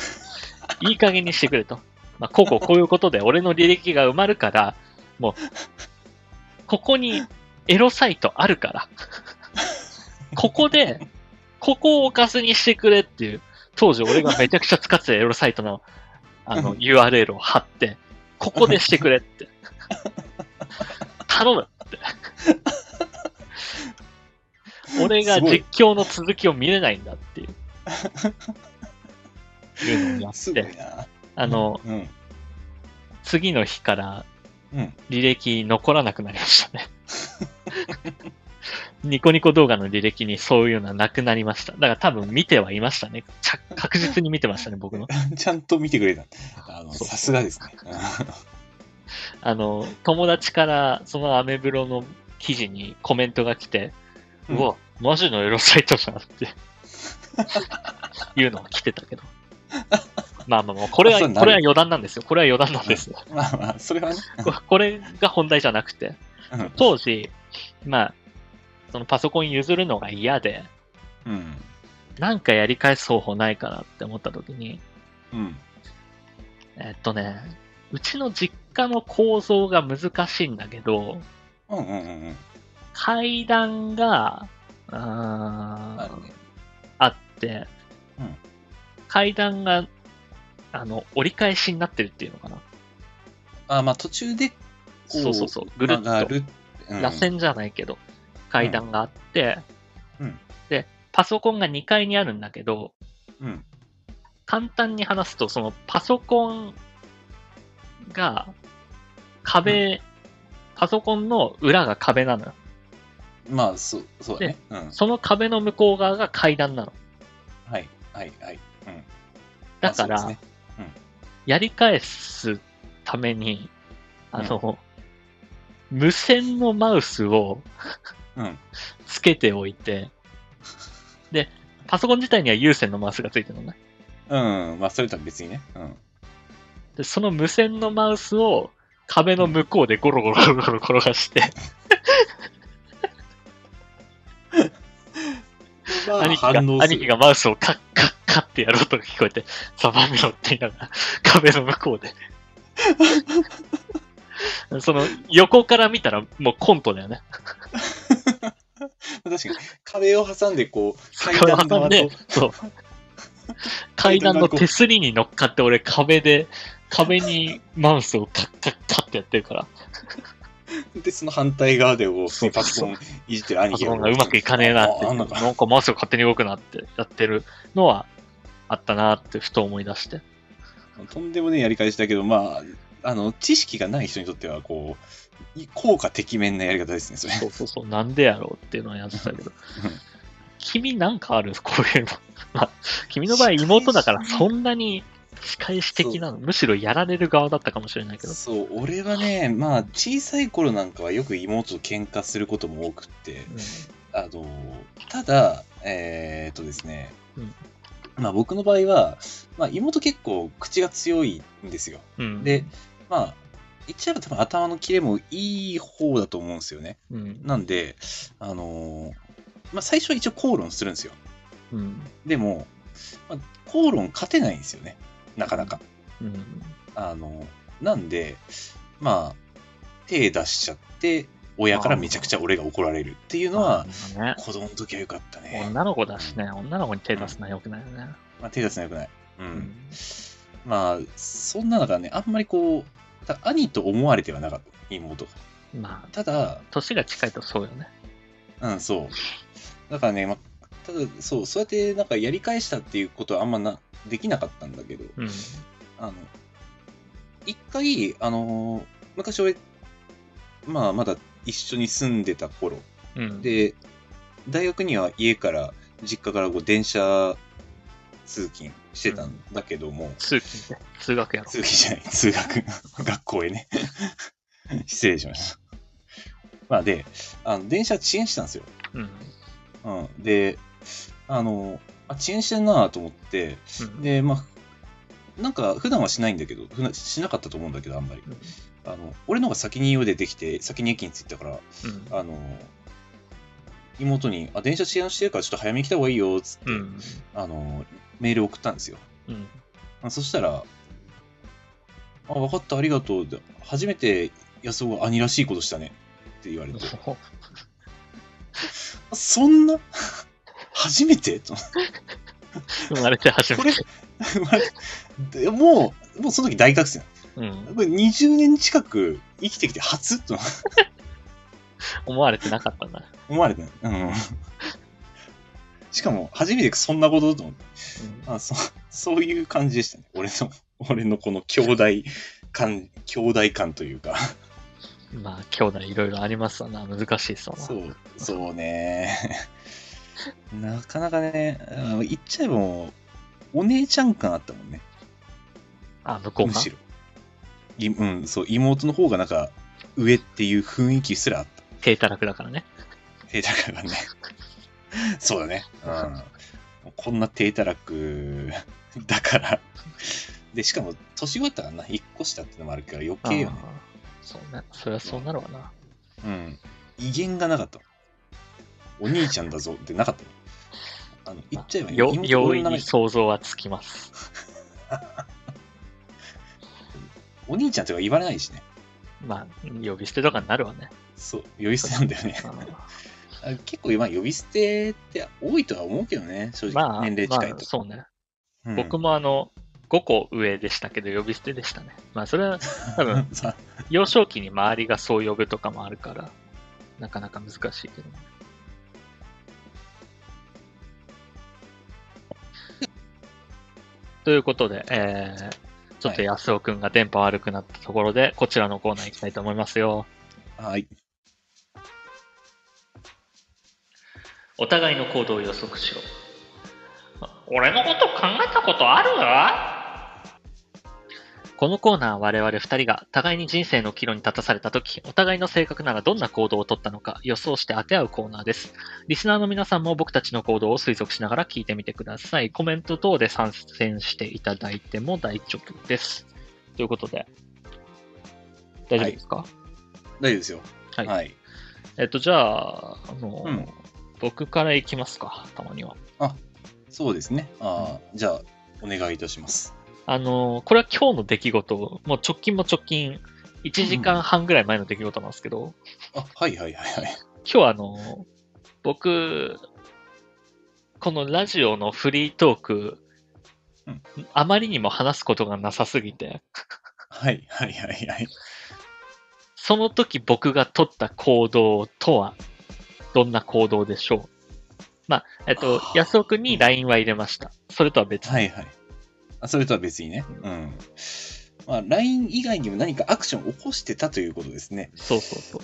*laughs* いい加減にしてくれと。まあ、こうこうこういうことで俺の履歴が埋まるから、もう、ここにエロサイトあるから、ここで、ここをおかずにしてくれっていう、当時俺がめちゃくちゃ使ってたエロサイトの、あの、URL を貼って、ここでしてくれって。頼むって。*laughs* 俺が実況の続きを見れないんだっていう。*laughs* いうのをやって。あの、うん。次の日からうん。履歴残らなくなりましたね。*laughs* ニコニコ動画の履歴にそういうのはなくなりました。だから多分見てはいましたね。確実に見てましたね、僕の。*laughs* ちゃんと見てくれた。さすがですね。あの、友達からそのアメブロの記事にコメントが来て、ううんわ、マジのエロサイトじゃんっていうのが来てたけど。まあまあまあ、これは、これは余談なんですよ。これは余談なんですよ。まあまあ、それはね。ここれが本題じゃなくて、うん当時、まあ、そのパソコン譲るのが嫌で、うん。なんかやり返す方法ないかなって思った時に、うん。えっとね、うちの実家の構造が難しいんだけど、うんうんうんうん。階段が、あーあるね。あって、うん階段が、あの、折り返しになってるっていうのかな。あ、まあ途中で、こそうそうそう。ぐるっと、ん螺旋じゃないけど、階段があって、うんで、パソコンが2階にあるんだけど、うん。簡単に話すと、そのパソコンが壁、パソコンの裏が壁なのよ。まあ、そう、そうだね。うん。その壁の向こう側が階段なの。はい、はい、はい。うん。だから、あそうですねやり返すために、あの、無線のマウスをうん。つけておいて、で、パソコン自体には有線のマウスがついてるのね。うん。まあ、それとは別にね。うん。で、その無線のマウスを壁の向こうでゴロゴロゴロゴロ転がして、まあ兄貴兄貴がマウスをカッカッカッってやる音が聞こえて、サバ見ろって言いながら、*laughs* 壁の向こうで。*laughs* その、横から見たらもうコントだよね。*laughs* 確かに、壁を挟んで、こう、階段側と、そう。階段の手すりに乗っかって俺壁で、壁にマウスをカッカッカッってやってるから、で、その反対側で、こう、パソコンいじってる兄パ貴がソコンがうまくいかねえなって、なんんかかマウスが勝手に動くなってやってるのはあったなってふと思い出して。とんでもねえやり返しだけど、まあ、あの、知識がない人にとっては、こう、い効果てきめんなやり方ですね、それ。そうそうそう、なんでやろうっていうのはやってたけど。君なんかある？こういうの。まあ、君の場合妹だからそんなに仕返し的なの？むしろやられる側だったかもしれないけど。そう、俺はね、まあ、小さい頃なんかはよく妹と喧嘩することも多くって、あの、ただ、えーっとですね、うんまあ僕の場合は、まあ妹結構口が強いんですよ。うん。うん、で、まあ、言っちゃえば多分頭のキレもいい方だと思うんですよね。うん。なんで、あのーまあ最初は一応口論するんですよ。うん。でも、まあ、口論勝てないんですよね。なかなか。うん。あの、なんで、まあ、手出しちゃって、親からめちゃくちゃ俺が怒られるっていうのは、子供の時は良かったね。女の子だしね、女の子に手出すのは良くないよね。まあ、手出すのは良くない。う。。うんまあ、そんな中ね、あんまりこう、た兄と思われてはなかった、妹が。まあ、ただ、年が近いとそうよね。うん、そう。だからね、まあ、ただ、そう、そうやってなんかやり返したっていうことはあんまな、できなかったんだけど、うん。あの、一回、あの、昔俺、まあ、まだ一緒に住んでた頃、うん。で、大学には家から、実家からこう電車通勤してたんだけども、通勤で、通学やろ。通勤じゃない、通学、*laughs* 学校へね。*laughs* 失礼しました。まあで、あの電車遅延したんですよ。うん。うん。で、あの、あ、遅延してんなと思って、うん。で、まあ、なんか普段はしないんだけど、ふなしなかったと思うんだけど、あんまり。あの、俺の方が先に家出てきて、先に駅に着いたから、うん。あの、妹に、あ、電車遅延してるからちょっと早めに来た方がいいよ、つって、うん。あの、メール送ったんですよ。うん。あそしたら、あ、分かった、ありがとう。で初めて安尾が兄らしいことしたね。って言われて、あそんな？初めて？と *laughs* 生まれて初これめて。、で *laughs* もう、もうその時大学生なうんの。やっぱり20年近く生きてきて初？と *laughs* 思われてなかったんだ。思われてない。うん。しかも、初めてそんなことと思って。うんあそそういう感じでしたね。俺の、俺のこの兄弟感、兄弟感というか。まあ、兄弟いろいろありますわな。難しいそうな。そう、そうね。なかなかね、言っちゃえばもう、お姉ちゃん感あったもんね。あ、向こうがむしろ。いうん、そう、妹の方がなんか、上っていう雰囲気すらあった。低たらくだからね。低たらくがね。*laughs* そうだね。うん。こんな低たらくだから。で、しかも、年上だったからな、1個下ってのもあるから余計よね。そうね。そりゃそうなるわな。うん。威厳がなかった。お兄ちゃんだぞってなかったよ。あの、言っちゃえばよ妹容易に想像はつきます。*laughs* お兄ちゃんとか言われないしね。まあ、呼び捨てとかになるわね。そう、呼び捨てなんだよね。*laughs* 結構、まあ、呼び捨てって多いとは思うけどね、正直。まあ、年齢近いと。まあ、そうね。うん僕もあの、5個上でしたけど、呼び捨てでしたね。まあ、それは多分、*laughs* さ幼少期に周りがそう呼ぶとかもあるから、なかなか難しいけどね。ということで、えー、ちょっと安尾くんが電波悪くなったところで、こちらのコーナー行きたいと思いますよ。はい。お互いの行動を予測しろ。まあ俺のこと考えたことある？このコーナーは我々二人が互いに人生の岐路に立たされた時、お互いの性格ならどんな行動をとったのか予想して当て合うコーナーです。リスナーの皆さんも僕たちの行動を推測しながら聞いてみてください。コメント等で参戦していただいても大丈夫です。ということで、大丈夫ですか、大丈夫ですよ。はいはい。えっと、じゃあ、あの、うん僕から行きますか、たまには。そうですね。ああ、じゃあ、お願いいたします。あの、これは今日の出来事、もう直近も直近、1時間半ぐらい前の出来事なんですけど、あ、はいはいはいはい。今日はあの、僕、このラジオのフリートーク、うんあまりにも話すことがなさすぎて、はいはいはいはい。その時僕が取った行動とは、どんな行動でしょう？まあ、えっと安尾くんに LINE は入れました。それとは別に。はいはい。あそれとは別にね。うん。まあ、LINE 以外にも何かアクションを起こしてたということですね。そうそうそう。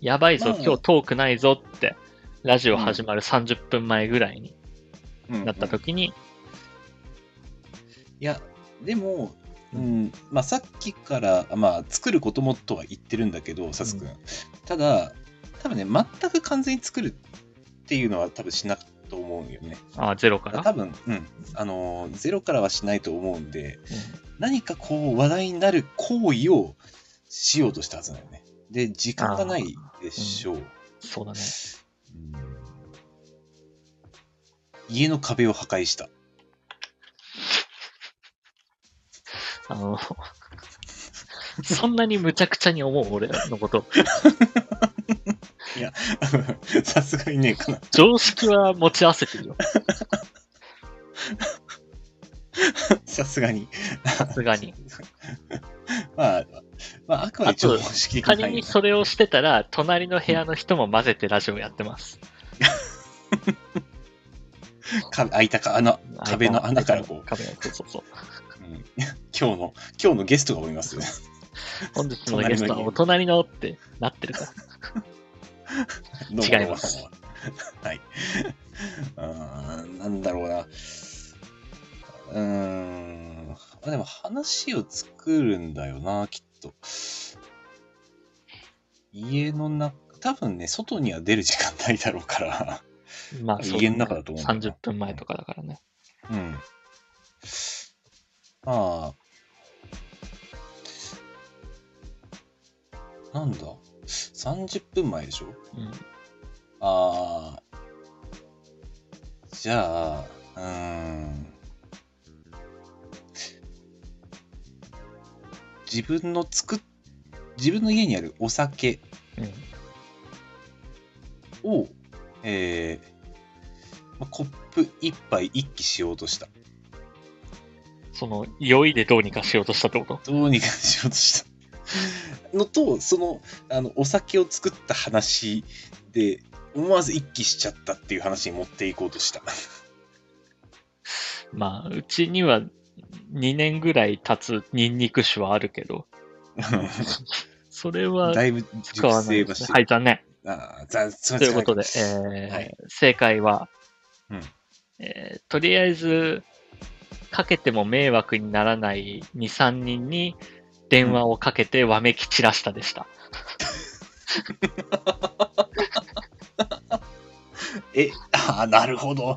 やばいぞ、まあ今日トークないぞって、ラジオ始まる30分前ぐらいにうんなった時に、いや、でも、うん、まあさっきから、まあ作ることもとは言ってるんだけど、サス君。ただ、多分ね、全く完全に作るっていうのは多分しなくと思うよね。あーゼロから？多分、うん。あのーゼロからはしないと思うんで、うん何かこう話題になる行為をしようとしたはずだよね。で、時間がないでしょう。そうだね。うん家の壁を破壊した。あの、*laughs* そんなに無茶苦茶に思う俺のこと。*laughs* *laughs* さすがにねえかな。常識は持ち合わせてるよ。*laughs* さすがに。さすがに。*laughs* まあ、まあ、あくまで常識的仮にそれをしてたら、隣の部屋の人も混ぜてラジオやってます。か開いたか穴、壁の穴からこう、壁のそうそうそう。うん今日の、今日のゲストがおります。本日のゲストはお隣のってなってるから。*laughs* 違います。*laughs* はい。うーん、なんだろうな。うーん。あでも話を作るんだよな、きっと。家の中、多分ね、外には出る時間ないだろうから。まあ、家の中だと思うんだよな30分前とかだからね。うん。まあ、なんだ？?30 分前でしょ？うん。ああ。じゃあ、うーん。自分の作っ、自分の家にあるお酒うん。を、えーまあコップ一杯一気しようとした。その、酔いでどうにかしようとしたってこと？どうにかしようとした。*laughs* のと、その、あの、お酒を作った話で、思わず一気しちゃったっていう話に持っていこうとした。*laughs* まあ、うちには2年ぐらい経つニンニク酒はあるけど、*laughs* それはだいぶ使熟わないはい、残念。ああ、ざすみません。ということで、えーはい正解は、うんえーとりあえず、かけても迷惑にならない2、3人に電話をかけてわめき散らしたでした。*laughs* え、ああ、なるほど。あ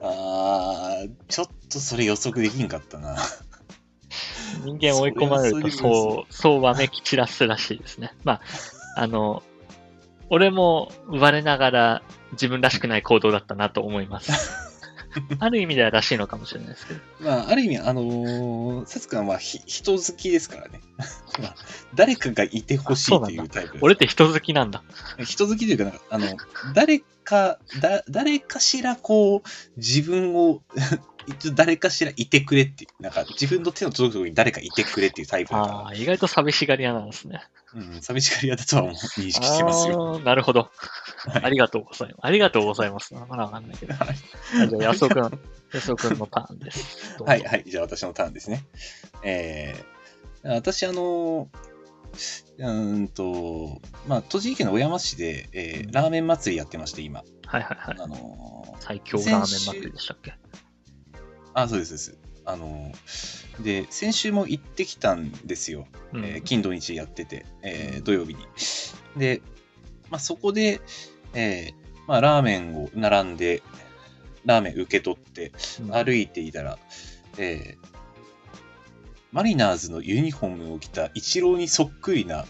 あ、ちょっとそれ予測できんかったな。人間追い込まれるとそれはそうそう、そうわめき散らすらしいですね。まあ、あの、俺も我ながら自分らしくない行動だったなと思います。*laughs* *laughs* ある意味ではらしいのかもしれないですけど。まあ、ある意味、あのー、サツくんはまあ、ひ人好きですからね。*laughs* まあ、誰かがいてほしいっていうタイプ俺って人好きなんだ。人好きというか、なんかあの、誰か、だ、誰かしらこう、自分を、一応誰かしらいてくれっていう、なんか自分の手の届くところに誰かいてくれっていうタイプだかああ、意外と寂しがり屋なんですね。ら、うん、寂しがり屋だとはもう認識してますよ。なるほど。はいありがとうございます。ありがとうございます。まだわかんないけど。はいあじゃあ、安尾くん、安尾くんのターンです。はい、はい。じゃあ私のターンですね。えー、私、あのうーんと、まあ、栃木県の小山市で、えーラーメン祭りやってまして、今。はいはいはい。あの最強ラーメン祭りでしたっけ？あ、そうです、そうです。あの、で、先週も行ってきたんですよ。うんえー金土日やってて、えー土曜日に。で、まあ、そこで、えーまあ、ラーメンを並んで、ラーメン受け取って、うん歩いていたら、えーマリナーズのユニフォームを着たイチローにそっくりな、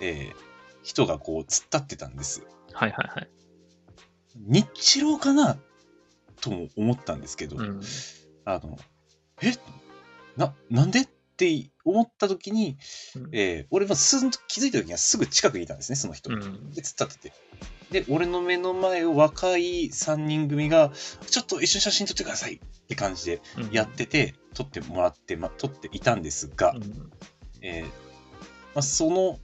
えー人がこう突っ立ってたんです。はいはいはい。日チローかな？とも思ったんですけど、うん。あの、え？な、なんで？って思った時に、うん。えー俺もすんと気づいた時にはすぐ近くにいたんですね、その人。うん。で、突っ立ってて。で、俺の目の前を若い3人組が、ちょっと一緒に写真撮ってくださいって感じでうん。やってて、撮ってもらって、ま、撮っていたんですが、うん。えーまあ、その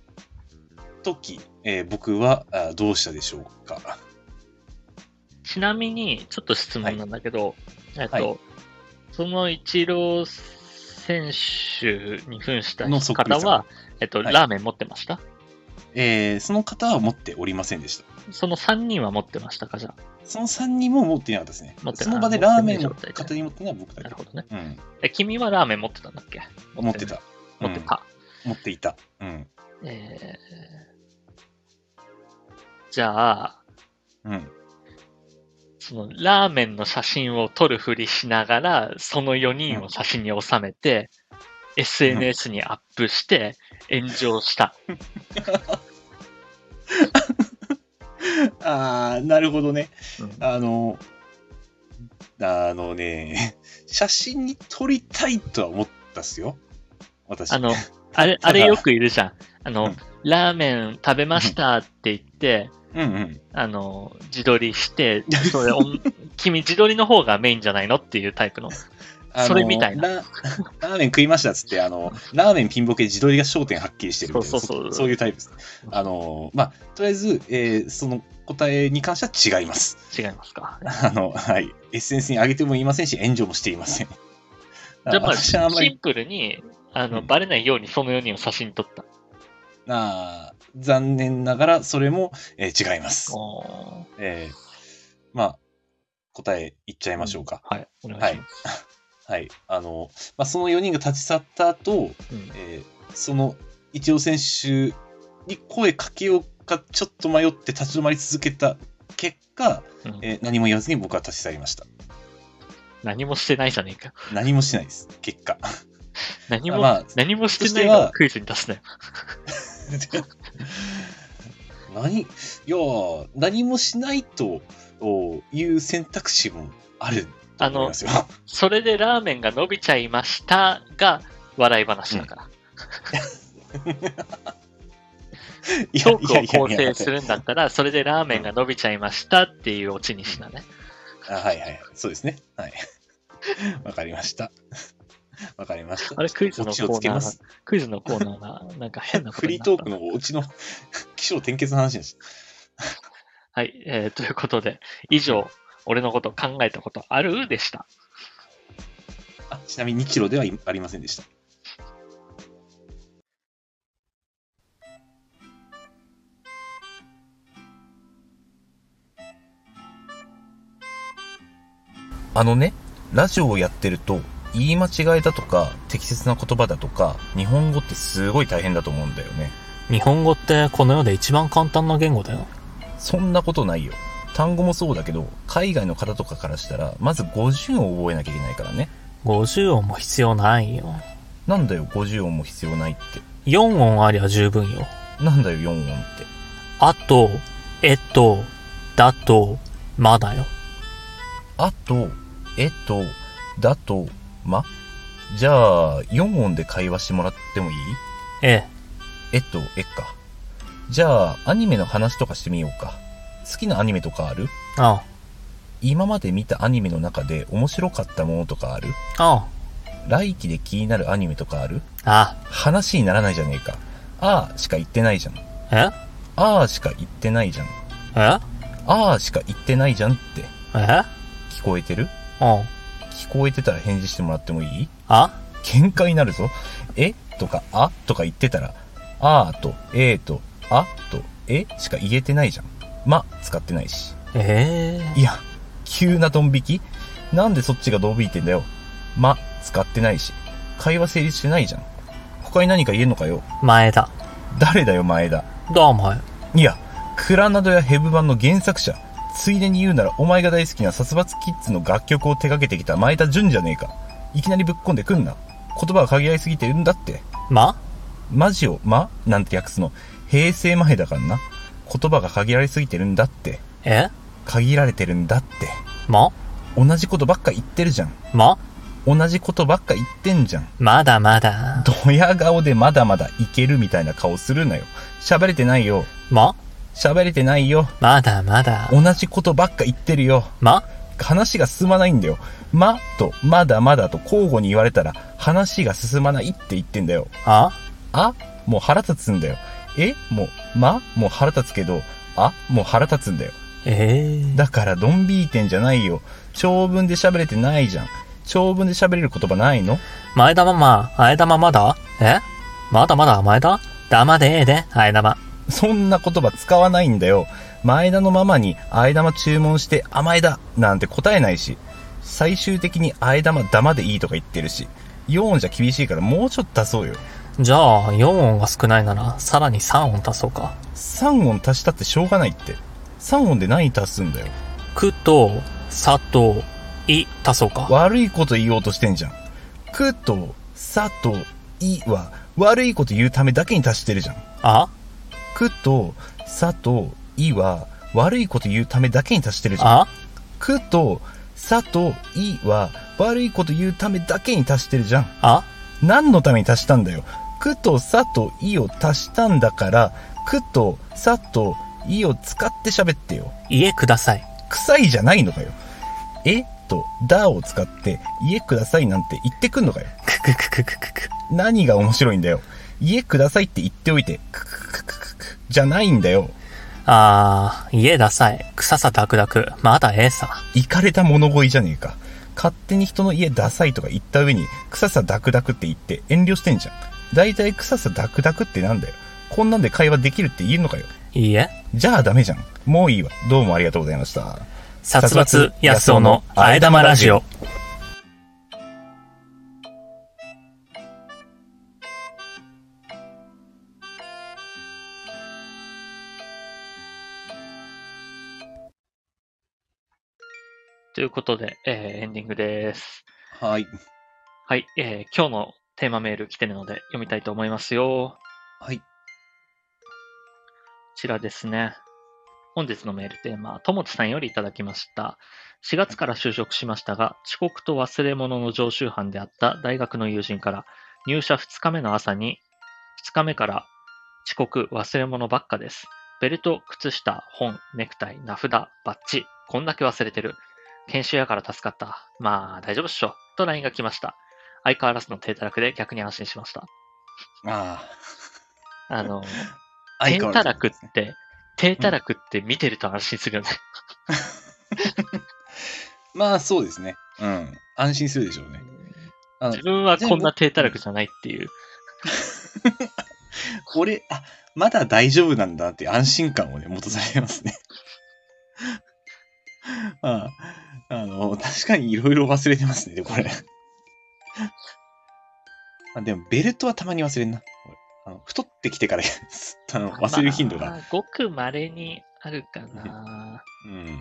時、えー僕はあどうしたでしょうか？ちなみに、ちょっと質問なんだけど、えっと、はいそのイチロー選手に扮した方は、えっと、はいラーメン持ってました？えーその方は持っておりませんでした。その3人は持ってましたかじゃあ？その3人も持っていなかったですね持っ。てないその場でラーメンの持ってない状態で方に持ってるのは僕だけなる。ほどね。うん。え、君はラーメン持ってたんだっけ？持ってた。持ってた。うん。持っていた。うん。えー、じゃあ、うん。そのラーメンの写真を撮るふりしながら、その4人を写真に収めて、SNS にアップして炎上した。*laughs* あー、なるほどね。うんあの、あのね、写真に撮りたいとは思ったっすよ。私。あの、あれ、あれよくいるじゃん。あの、うんラーメン食べましたって言って、うんうん。あの、自撮りして、それ *laughs* 君自撮りの方がメインじゃないのっていうタイプの。それみたいなラ。ラーメン食いましたっつって、あの、ラーメンピンボケ自撮りが焦点はっきりしてるみたいな。そうそうそうそういうタイプです。あの、まあ、とりあえず、えーその答えに関しては違います。違いますか。あの、はい。SNS に上げてもいませんし、炎上もしていません。*laughs* じゃあまあ、シンプルに、あの、うんバレないようにその4人を写真撮った。あー残念ながら、それも、えー違います。えーまあ、答え言っちゃいましょうか。はい、お願いします。はい。*laughs* あの、まあ、その4人が立ち去った後、うんえーそのイチロー選手に声かけようか、ちょっと迷って立ち止まり続けた結果、うんえー何も言わずに僕は立ち去りました。何もしてないじゃねえか。何もしないです、結果。何も、まあ何もしてないのをクイズに出すなよ。*laughs* *laughs* 何いやー何もしないという選択肢もあると思いますよ。それでラーメンが伸びちゃいましたが、笑い話だから。*laughs* いやトークを構成するんだったら、それでラーメンが伸びちゃいましたっていうオチにしなね。あはいはい。そうですね。はい。わかりました。*laughs* わかりました。あれ、クイズのコーナークイズのコーナーが、なんか変なことフリートークのオチの *laughs* 気象転結の話です。*laughs* はい、えー、ということで、以上、俺のこと考えたことある？でした。あちなみに2キロではありませんでした。あのね、ラジオをやってると、言い間違いだとか、適切な言葉だとか、日本語ってすごい大変だと思うんだよね。日本語ってこの世で一番簡単な言語だよ。そんなことないよ。単語もそうだけど、海外の方とかからしたら、まず50音を覚えなきゃいけないからね。50音も必要ないよ。なんだよ、50音も必要ないって。4音ありゃ十分よ。なんだよ、4音って。あと、えっと、だと、まだよ。あと、えと、だと、ま？じゃあ、4音で会話してもらってもいい？ええ。えっと、えっか。じゃあ、アニメの話とかしてみようか。好きなアニメとかある？あ今まで見たアニメの中で面白かったものとかある？あ、来期で気になるアニメとかある？あ話にならないじゃねえか。あーしか言ってないじゃん。あ。あーしか言ってないじゃん。え？えあーしか言ってないじゃんって。え？聞こえてる？うん。聞こえてたら返事してもらってもいい？あ？喧嘩になるぞ。え？とか、あ？とか言ってたら、あーと、えーと、あ？と、え？しか言えてないじゃん。ま、使ってないし。ええいや、急なドン引き？なんでそっちがドン引いてんだよ。ま使ってないし。会話成立してないじゃん。他に何か言えんのかよ。前田。誰だよ、前田？どうお前。いや、クラナドやヘブ版の原作者。ついでに言うなら、お前が大好きな殺伐キッズの楽曲を手掛けてきた前田純じゃねえか。いきなりぶっこんでくんな。言葉が限られすぎてるんだって。ま？マジを、ま？なんて訳すの。平成前だからな。言葉が限られすぎてるんだって。え？限られてるんだって。ま？同じことばっか言ってるじゃん。ま？同じことばっか言ってんじゃん。まだまだ。ドヤ顔でまだまだいけるみたいな顔するなよ。喋れてないよ。ま？喋れてないよ。まだまだ。同じことばっか言ってるよ。ま？話が進まないんだよ。まとまだまだと交互に言われたら話が進まないって言ってんだよ。あ？あ？もう腹立つんだよ。え？もう、ま？もう腹立つけど、あ？もう腹立つんだよ。ええだからドンビーてんじゃないよ。長文で喋れてないじゃん。長文で喋れる言葉ないの？前田ママ、あえ玉まだ？え？まだまだ前田？黙でええで、あえ玉。そんな言葉使わないんだよ。前田のママに、あえ玉注文して甘えだなんて答えないし、最終的にあえ玉ダマでいいとか言ってるし、4音じゃ厳しいからもうちょっと足そうよ。じゃあ、4音が少ないなら、さらに3音足そうか。3音足したってしょうがないって。3音で何足すんだよ。くと、さと、い、足そうか。悪いこと言おうとしてんじゃん。くと、さと、いは、悪いこと言うためだけに足してるじゃん。あ？くと、さと、いは、悪いこと言うためだけに足してるじゃん。あ？くと、さと、いは、悪いこと言うためだけに足してるじゃん。あ？何のために足したんだよ。くと、さと、いを足したんだから、くと、さと、いを使って喋ってよ。家ください。臭いじゃないのかよ。え？と、だを使って、家くださいなんて言ってくんのかよ。くくくくくくく。何が面白いんだよ。家くださいって言っておいて、くくくくくく、じゃないんだよ。あー、家ダサい。臭さダクダク。まだええさ。行かれた物乞いじゃねえか。勝手に人の家ダサいとか言った上に、臭さダクダクって言って遠慮してんじゃん。だいたい臭さダクダクってなんだよ。こんなんで会話できるって言えるのかよ。いいえ。じゃあダメじゃん。もういいわ。どうもありがとうございました。殺伐安尾のあえ玉ラジオ。いうことで、えーエンディングです。はい。はい、えー今日のテーマメール来てるので読みたいと思いますよ。はい。こちらですね。本日のメールテーマ、ともつさんよりいただきました。4月から就職しましたが、遅刻と忘れ物の常習犯であった大学の友人から、入社2日目の朝に、2日目から遅刻、忘れ物ばっかです。ベルト、靴下、本、ネクタイ、名札、バッジ、こんだけ忘れてる。研修やから助かった。まあ、大丈夫っしょ。と LINE が来ました。相変わらずの低たらくで逆に安心しました。ああの、*laughs* あ。低たらくって、低たらくって見てると安心するよね。*laughs* まあそうですね。うん。安心するでしょうね。自分はこんな低たらくじゃないっていう。*laughs* 俺、あ、まだ大丈夫なんだって安心感をね、持たされますね。ああの、確かにいろいろ忘れてますね、これ。*laughs* あでも、ベルトはたまに忘れんな。俺あの太ってきてからあの忘れる頻度が。まあごく稀にあるかな。うん。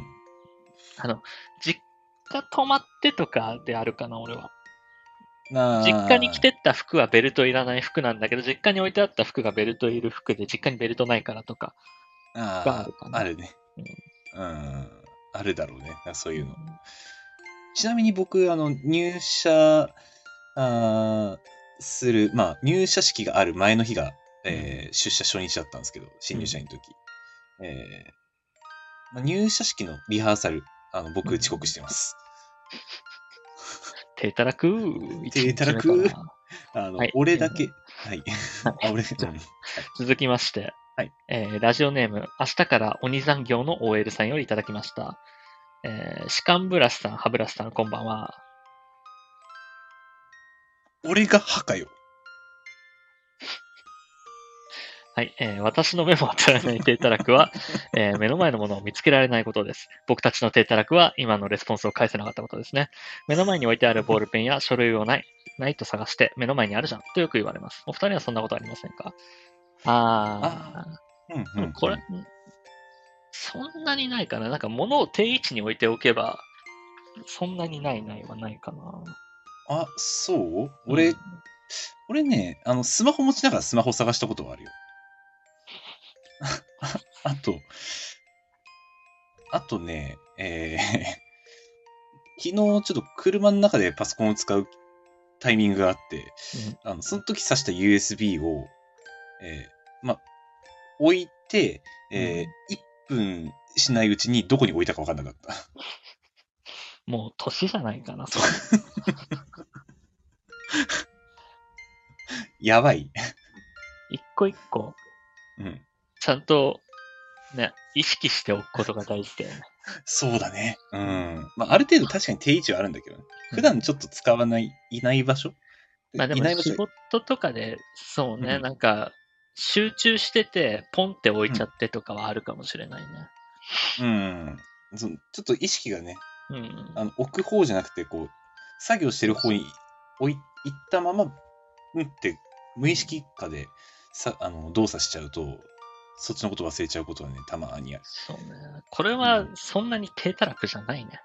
あの、実家泊まってとかであるかな、俺は。実家に着てった服はベルトいらない服なんだけど、実家に置いてあった服がベルトいる服で、実家にベルトないからとか。あるかなあるね。うん。あるだろうね。そういうの。ちなみに僕、あの、入社、あーする、まあ、入社式がある前の日が、えー出社初日だったんですけど、新入社員の時。えーまあ、入社式のリハーサル、あの、僕遅刻してます。*laughs* 低たらく低たらく。あの、はい。俺だけ、はい。*laughs* あ、俺、*laughs* うん。続きまして、はいえーラジオネーム、明日から鬼残業の OL さんよりいただきました。えー、シカンブラシさん、ハブラシさん、こんばんは。俺が歯かよ。*laughs* はい、えー私の目も当たらない低たらくは、*laughs* えー目の前のものを見つけられないことです。僕たちの低たらくは今のレスポンスを返せなかったことですね。目の前に置いてあるボールペンや書類をない、ないと探して目の前にあるじゃんとよく言われます。お二人はそんなことありませんか？あうんー、うん、これ、うんそんなにないかな。なんか物を定位置に置いておけば、そんなにないないはないかな。あ、そう？俺、うん俺ね、あの、スマホ持ちながらスマホ探したことはあるよ。*laughs* あと、あとね、えー昨日ちょっと車の中でパソコンを使うタイミングがあって、あのその時挿した USB を、えーま、置いて、えー1分しないうちにどこに置いたか分かんなかった。もう年じゃないかな、それ。*laughs* やばい。一個一個、うん。ちゃんと、ね、意識しておくことが大事だよね。そうだね。うん。まあ、ある程度確かに定位置はあるんだけどね。普段ちょっと使わない、いない場所？まあでも仕事とかで、そうね、うんなんか、集中してて、ポンって置いちゃってとかはあるかもしれないね。うん。そのちょっと意識がね、うん。あの置く方じゃなくて、こう、作業してる方に置い行ったまま、うんって、無意識化でさあの動作しちゃうと、そっちのこと忘れちゃうことはね、たまにある。そうね。これはそんなに低たらくじゃないね。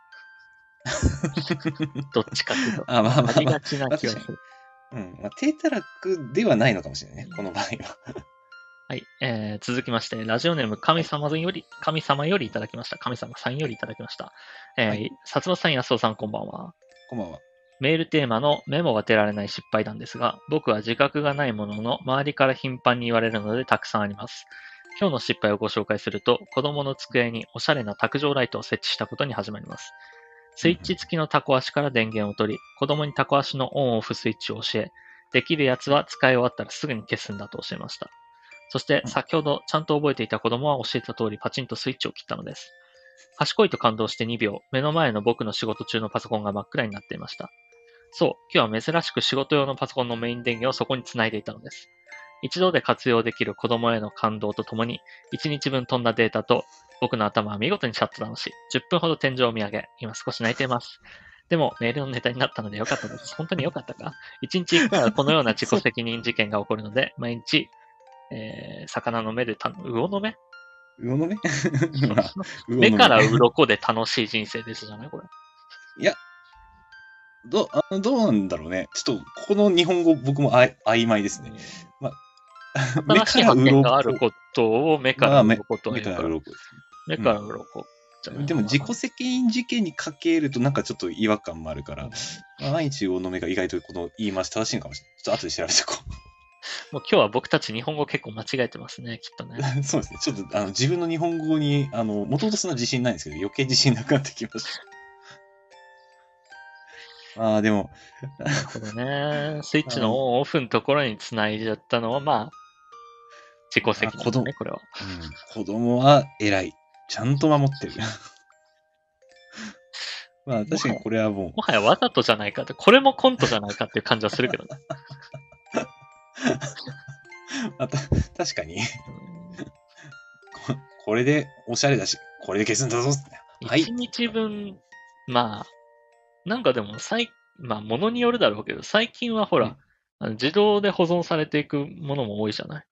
*laughs* どっちかっていうと。あ、まあまあまあ。ありがちな気がする。うん。まあ、低たらくではないのかもしれないね、この場合は。*laughs* はい。えー、続きまして、ラジオネーム神様より、神様よりいただきました。神様さんよりいただきました。えー、はい薩摩さん、安尾さん、こんばんは。こんばんは。メールテーマのメモが出られない失敗談ですが、僕は自覚がないものの、周りから頻繁に言われるのでたくさんあります。今日の失敗をご紹介すると、子供の机におしゃれな卓上ライトを設置したことに始まります。スイッチ付きのタコ足から電源を取り、子供にタコ足のオンオフスイッチを教え、できるやつは使い終わったらすぐに消すんだと教えました。そしてうん先ほどちゃんと覚えていた子供は教えた通りパチンとスイッチを切ったのです。賢いと感動して2秒、目の前の僕の仕事中のパソコンが真っ暗になっていました。そう、今日は珍しく仕事用のパソコンのメイン電源をそこにつないでいたのです。一度で活用できる子供への感動とともに、1日分飛んだデータと、僕の頭は見事にシャットダウンし、10分ほど天井を見上げ、今少し泣いています。でも、メールのネタになったのでよかったです。本当によかったか ?1 日1回はこのような自己責任事件が起こるので、毎日、えー、魚の目でた、魚の目？魚の目？*laughs* 目から鱗で楽しい人生ですじゃない？これ。いや、どあのどうなんだろうね。ちょっと、ここの日本語僕もあい曖昧ですね。目 *laughs* 新しい発見があることを目からまあ鱗というから。目から鱗目から鱗じゃないでも自己責任事件にかけるとなんかちょっと違和感もあるから、毎日魚の目が意外とこの言い回し正しいのかもしれない。ちょっと後で調べておこもう今日は僕たち日本語結構間違えてますね、きっとね。う。そうですね。ちょっとあの自分の日本語に、あの、もともとそんな自信ないんですけど、余計自信なくなってきました。*laughs* ああ、でも、なるほどね。*laughs* スイッチのオンオフのところに繋いじゃったのは、まあ、自己責任だね、これは。うん、子供は偉い。ちゃんと守ってる。*laughs* まあ確かにこれはもう、もはやわざとじゃないかって、これもコントじゃないかっていう感じはするけどね。*laughs* あた確かに、うんここれでおしゃれだし、これで消すんだぞ。はい一日分、まあ、なんかでも、最、まあ、ものによるだろうけど、最近はほら、うん自動で保存されていくものも多いじゃない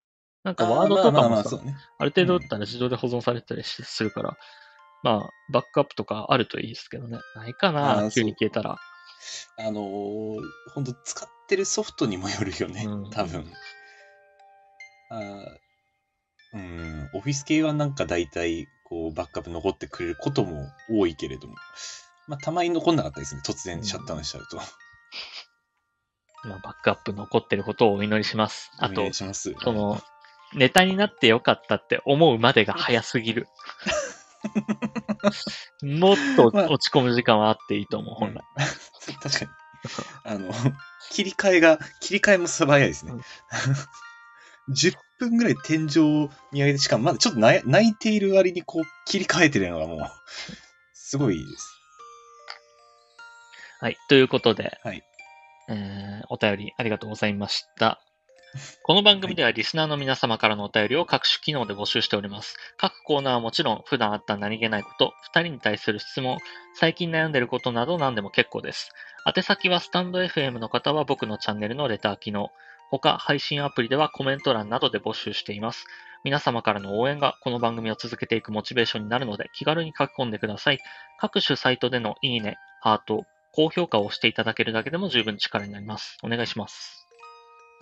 なんかワードとかもさ、ある程度打ったら自動で保存されたりしするから、まあ、バックアップとかあるといいですけどね。ないかあなー急に消えたら。あのー、ほんと使ってるソフトにもよるよね、うん多分。あーうん、オフィス系はなんか大体、こう、バックアップ残ってくれることも多いけれども、まあ、たまに残んなかったですね、突然シャットダウンしちゃうと。まあ、バックアップ残ってることをお祈りします。あと。その、ネタになってよかったって思うまでが早すぎる。もっとまあ落ち込む時間はあっていいと思う、本来。*laughs* 確かに。あの、切り替えが、切り替えも素早いですね。*laughs* 10分ぐらい天井を見上げて、しかもまだちょっと泣い泣いている割にこう切り替えてるのがもう、すごいです。はい。ということで、はいえーお便りありがとうございました。この番組ではリスナーの皆様からのお便りを各種機能で募集しております。各コーナーはもちろん、普段あった何気ないこと、二人に対する質問、最近悩んでることなど何でも結構です。宛先はスタンド FM の方は僕のチャンネルのレター機能、他配信アプリではコメント欄などで募集しています。皆様からの応援がこの番組を続けていくモチベーションになるので気軽に書き込んでください。各種サイトでのいいね、ハート、高評価を押していただけるだけでも十分力になります。お願いします。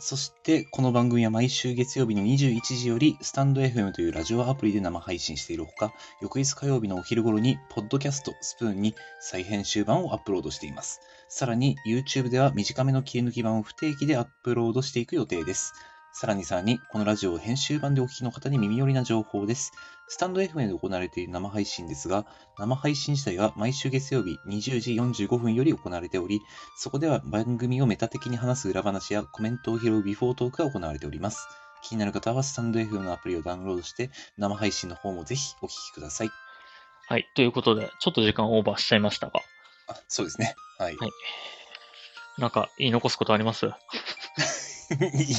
そして、この番組は毎週月曜日の21時より、スタンド FM というラジオアプリで生配信しているほか、翌日火曜日のお昼頃に、ポッドキャストスプーンに再編集版をアップロードしています。さらに、YouTube では短めの切り抜き版を不定期でアップロードしていく予定です。さらにさらに、このラジオを編集版でお聞きの方に耳寄りな情報です。スタンド FM で行われている生配信ですが、生配信自体は毎週月曜日20時45分より行われており、そこでは番組をメタ的に話す裏話やコメントを拾うビフォートークが行われております。気になる方はスタンド FM のアプリをダウンロードして、生配信の方もぜひお聞きください。はい。ということで、ちょっと時間オーバーしちゃいましたが、あ、そうですね。はい。はいなんか言い残すことあります？*laughs*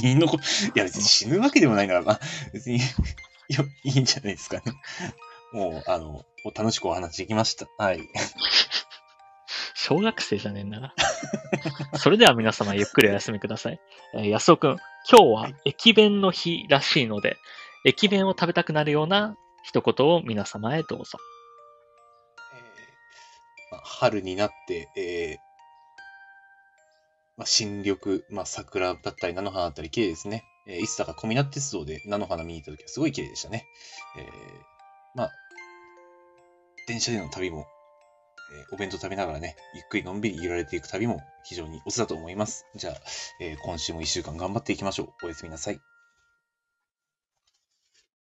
いいのこ、いや別に死ぬわけでもないなら、まあ、別によ、いいんじゃないですかね。もう、あの、楽しくお話できました。はい。*laughs* 小学生じゃねえんだな。*laughs* それでは皆様ゆっくりお休みください。えー安尾くん、今日は駅弁の日らしいので、駅弁を食べたくなるような一言を皆様へどうぞ。えーまあ、春になって、えーまあ、新緑、まあ、桜だったり、菜の花だったり、綺麗ですね。えーいつだか小湊鉄道で菜の花見に行った時はすごい綺麗でしたね。えーまあ、電車での旅も、えーお弁当食べながらね、ゆっくりのんびり揺られていく旅も非常にオスだと思います。じゃあ、え今週も一週間頑張っていきましょう。おやすみなさい。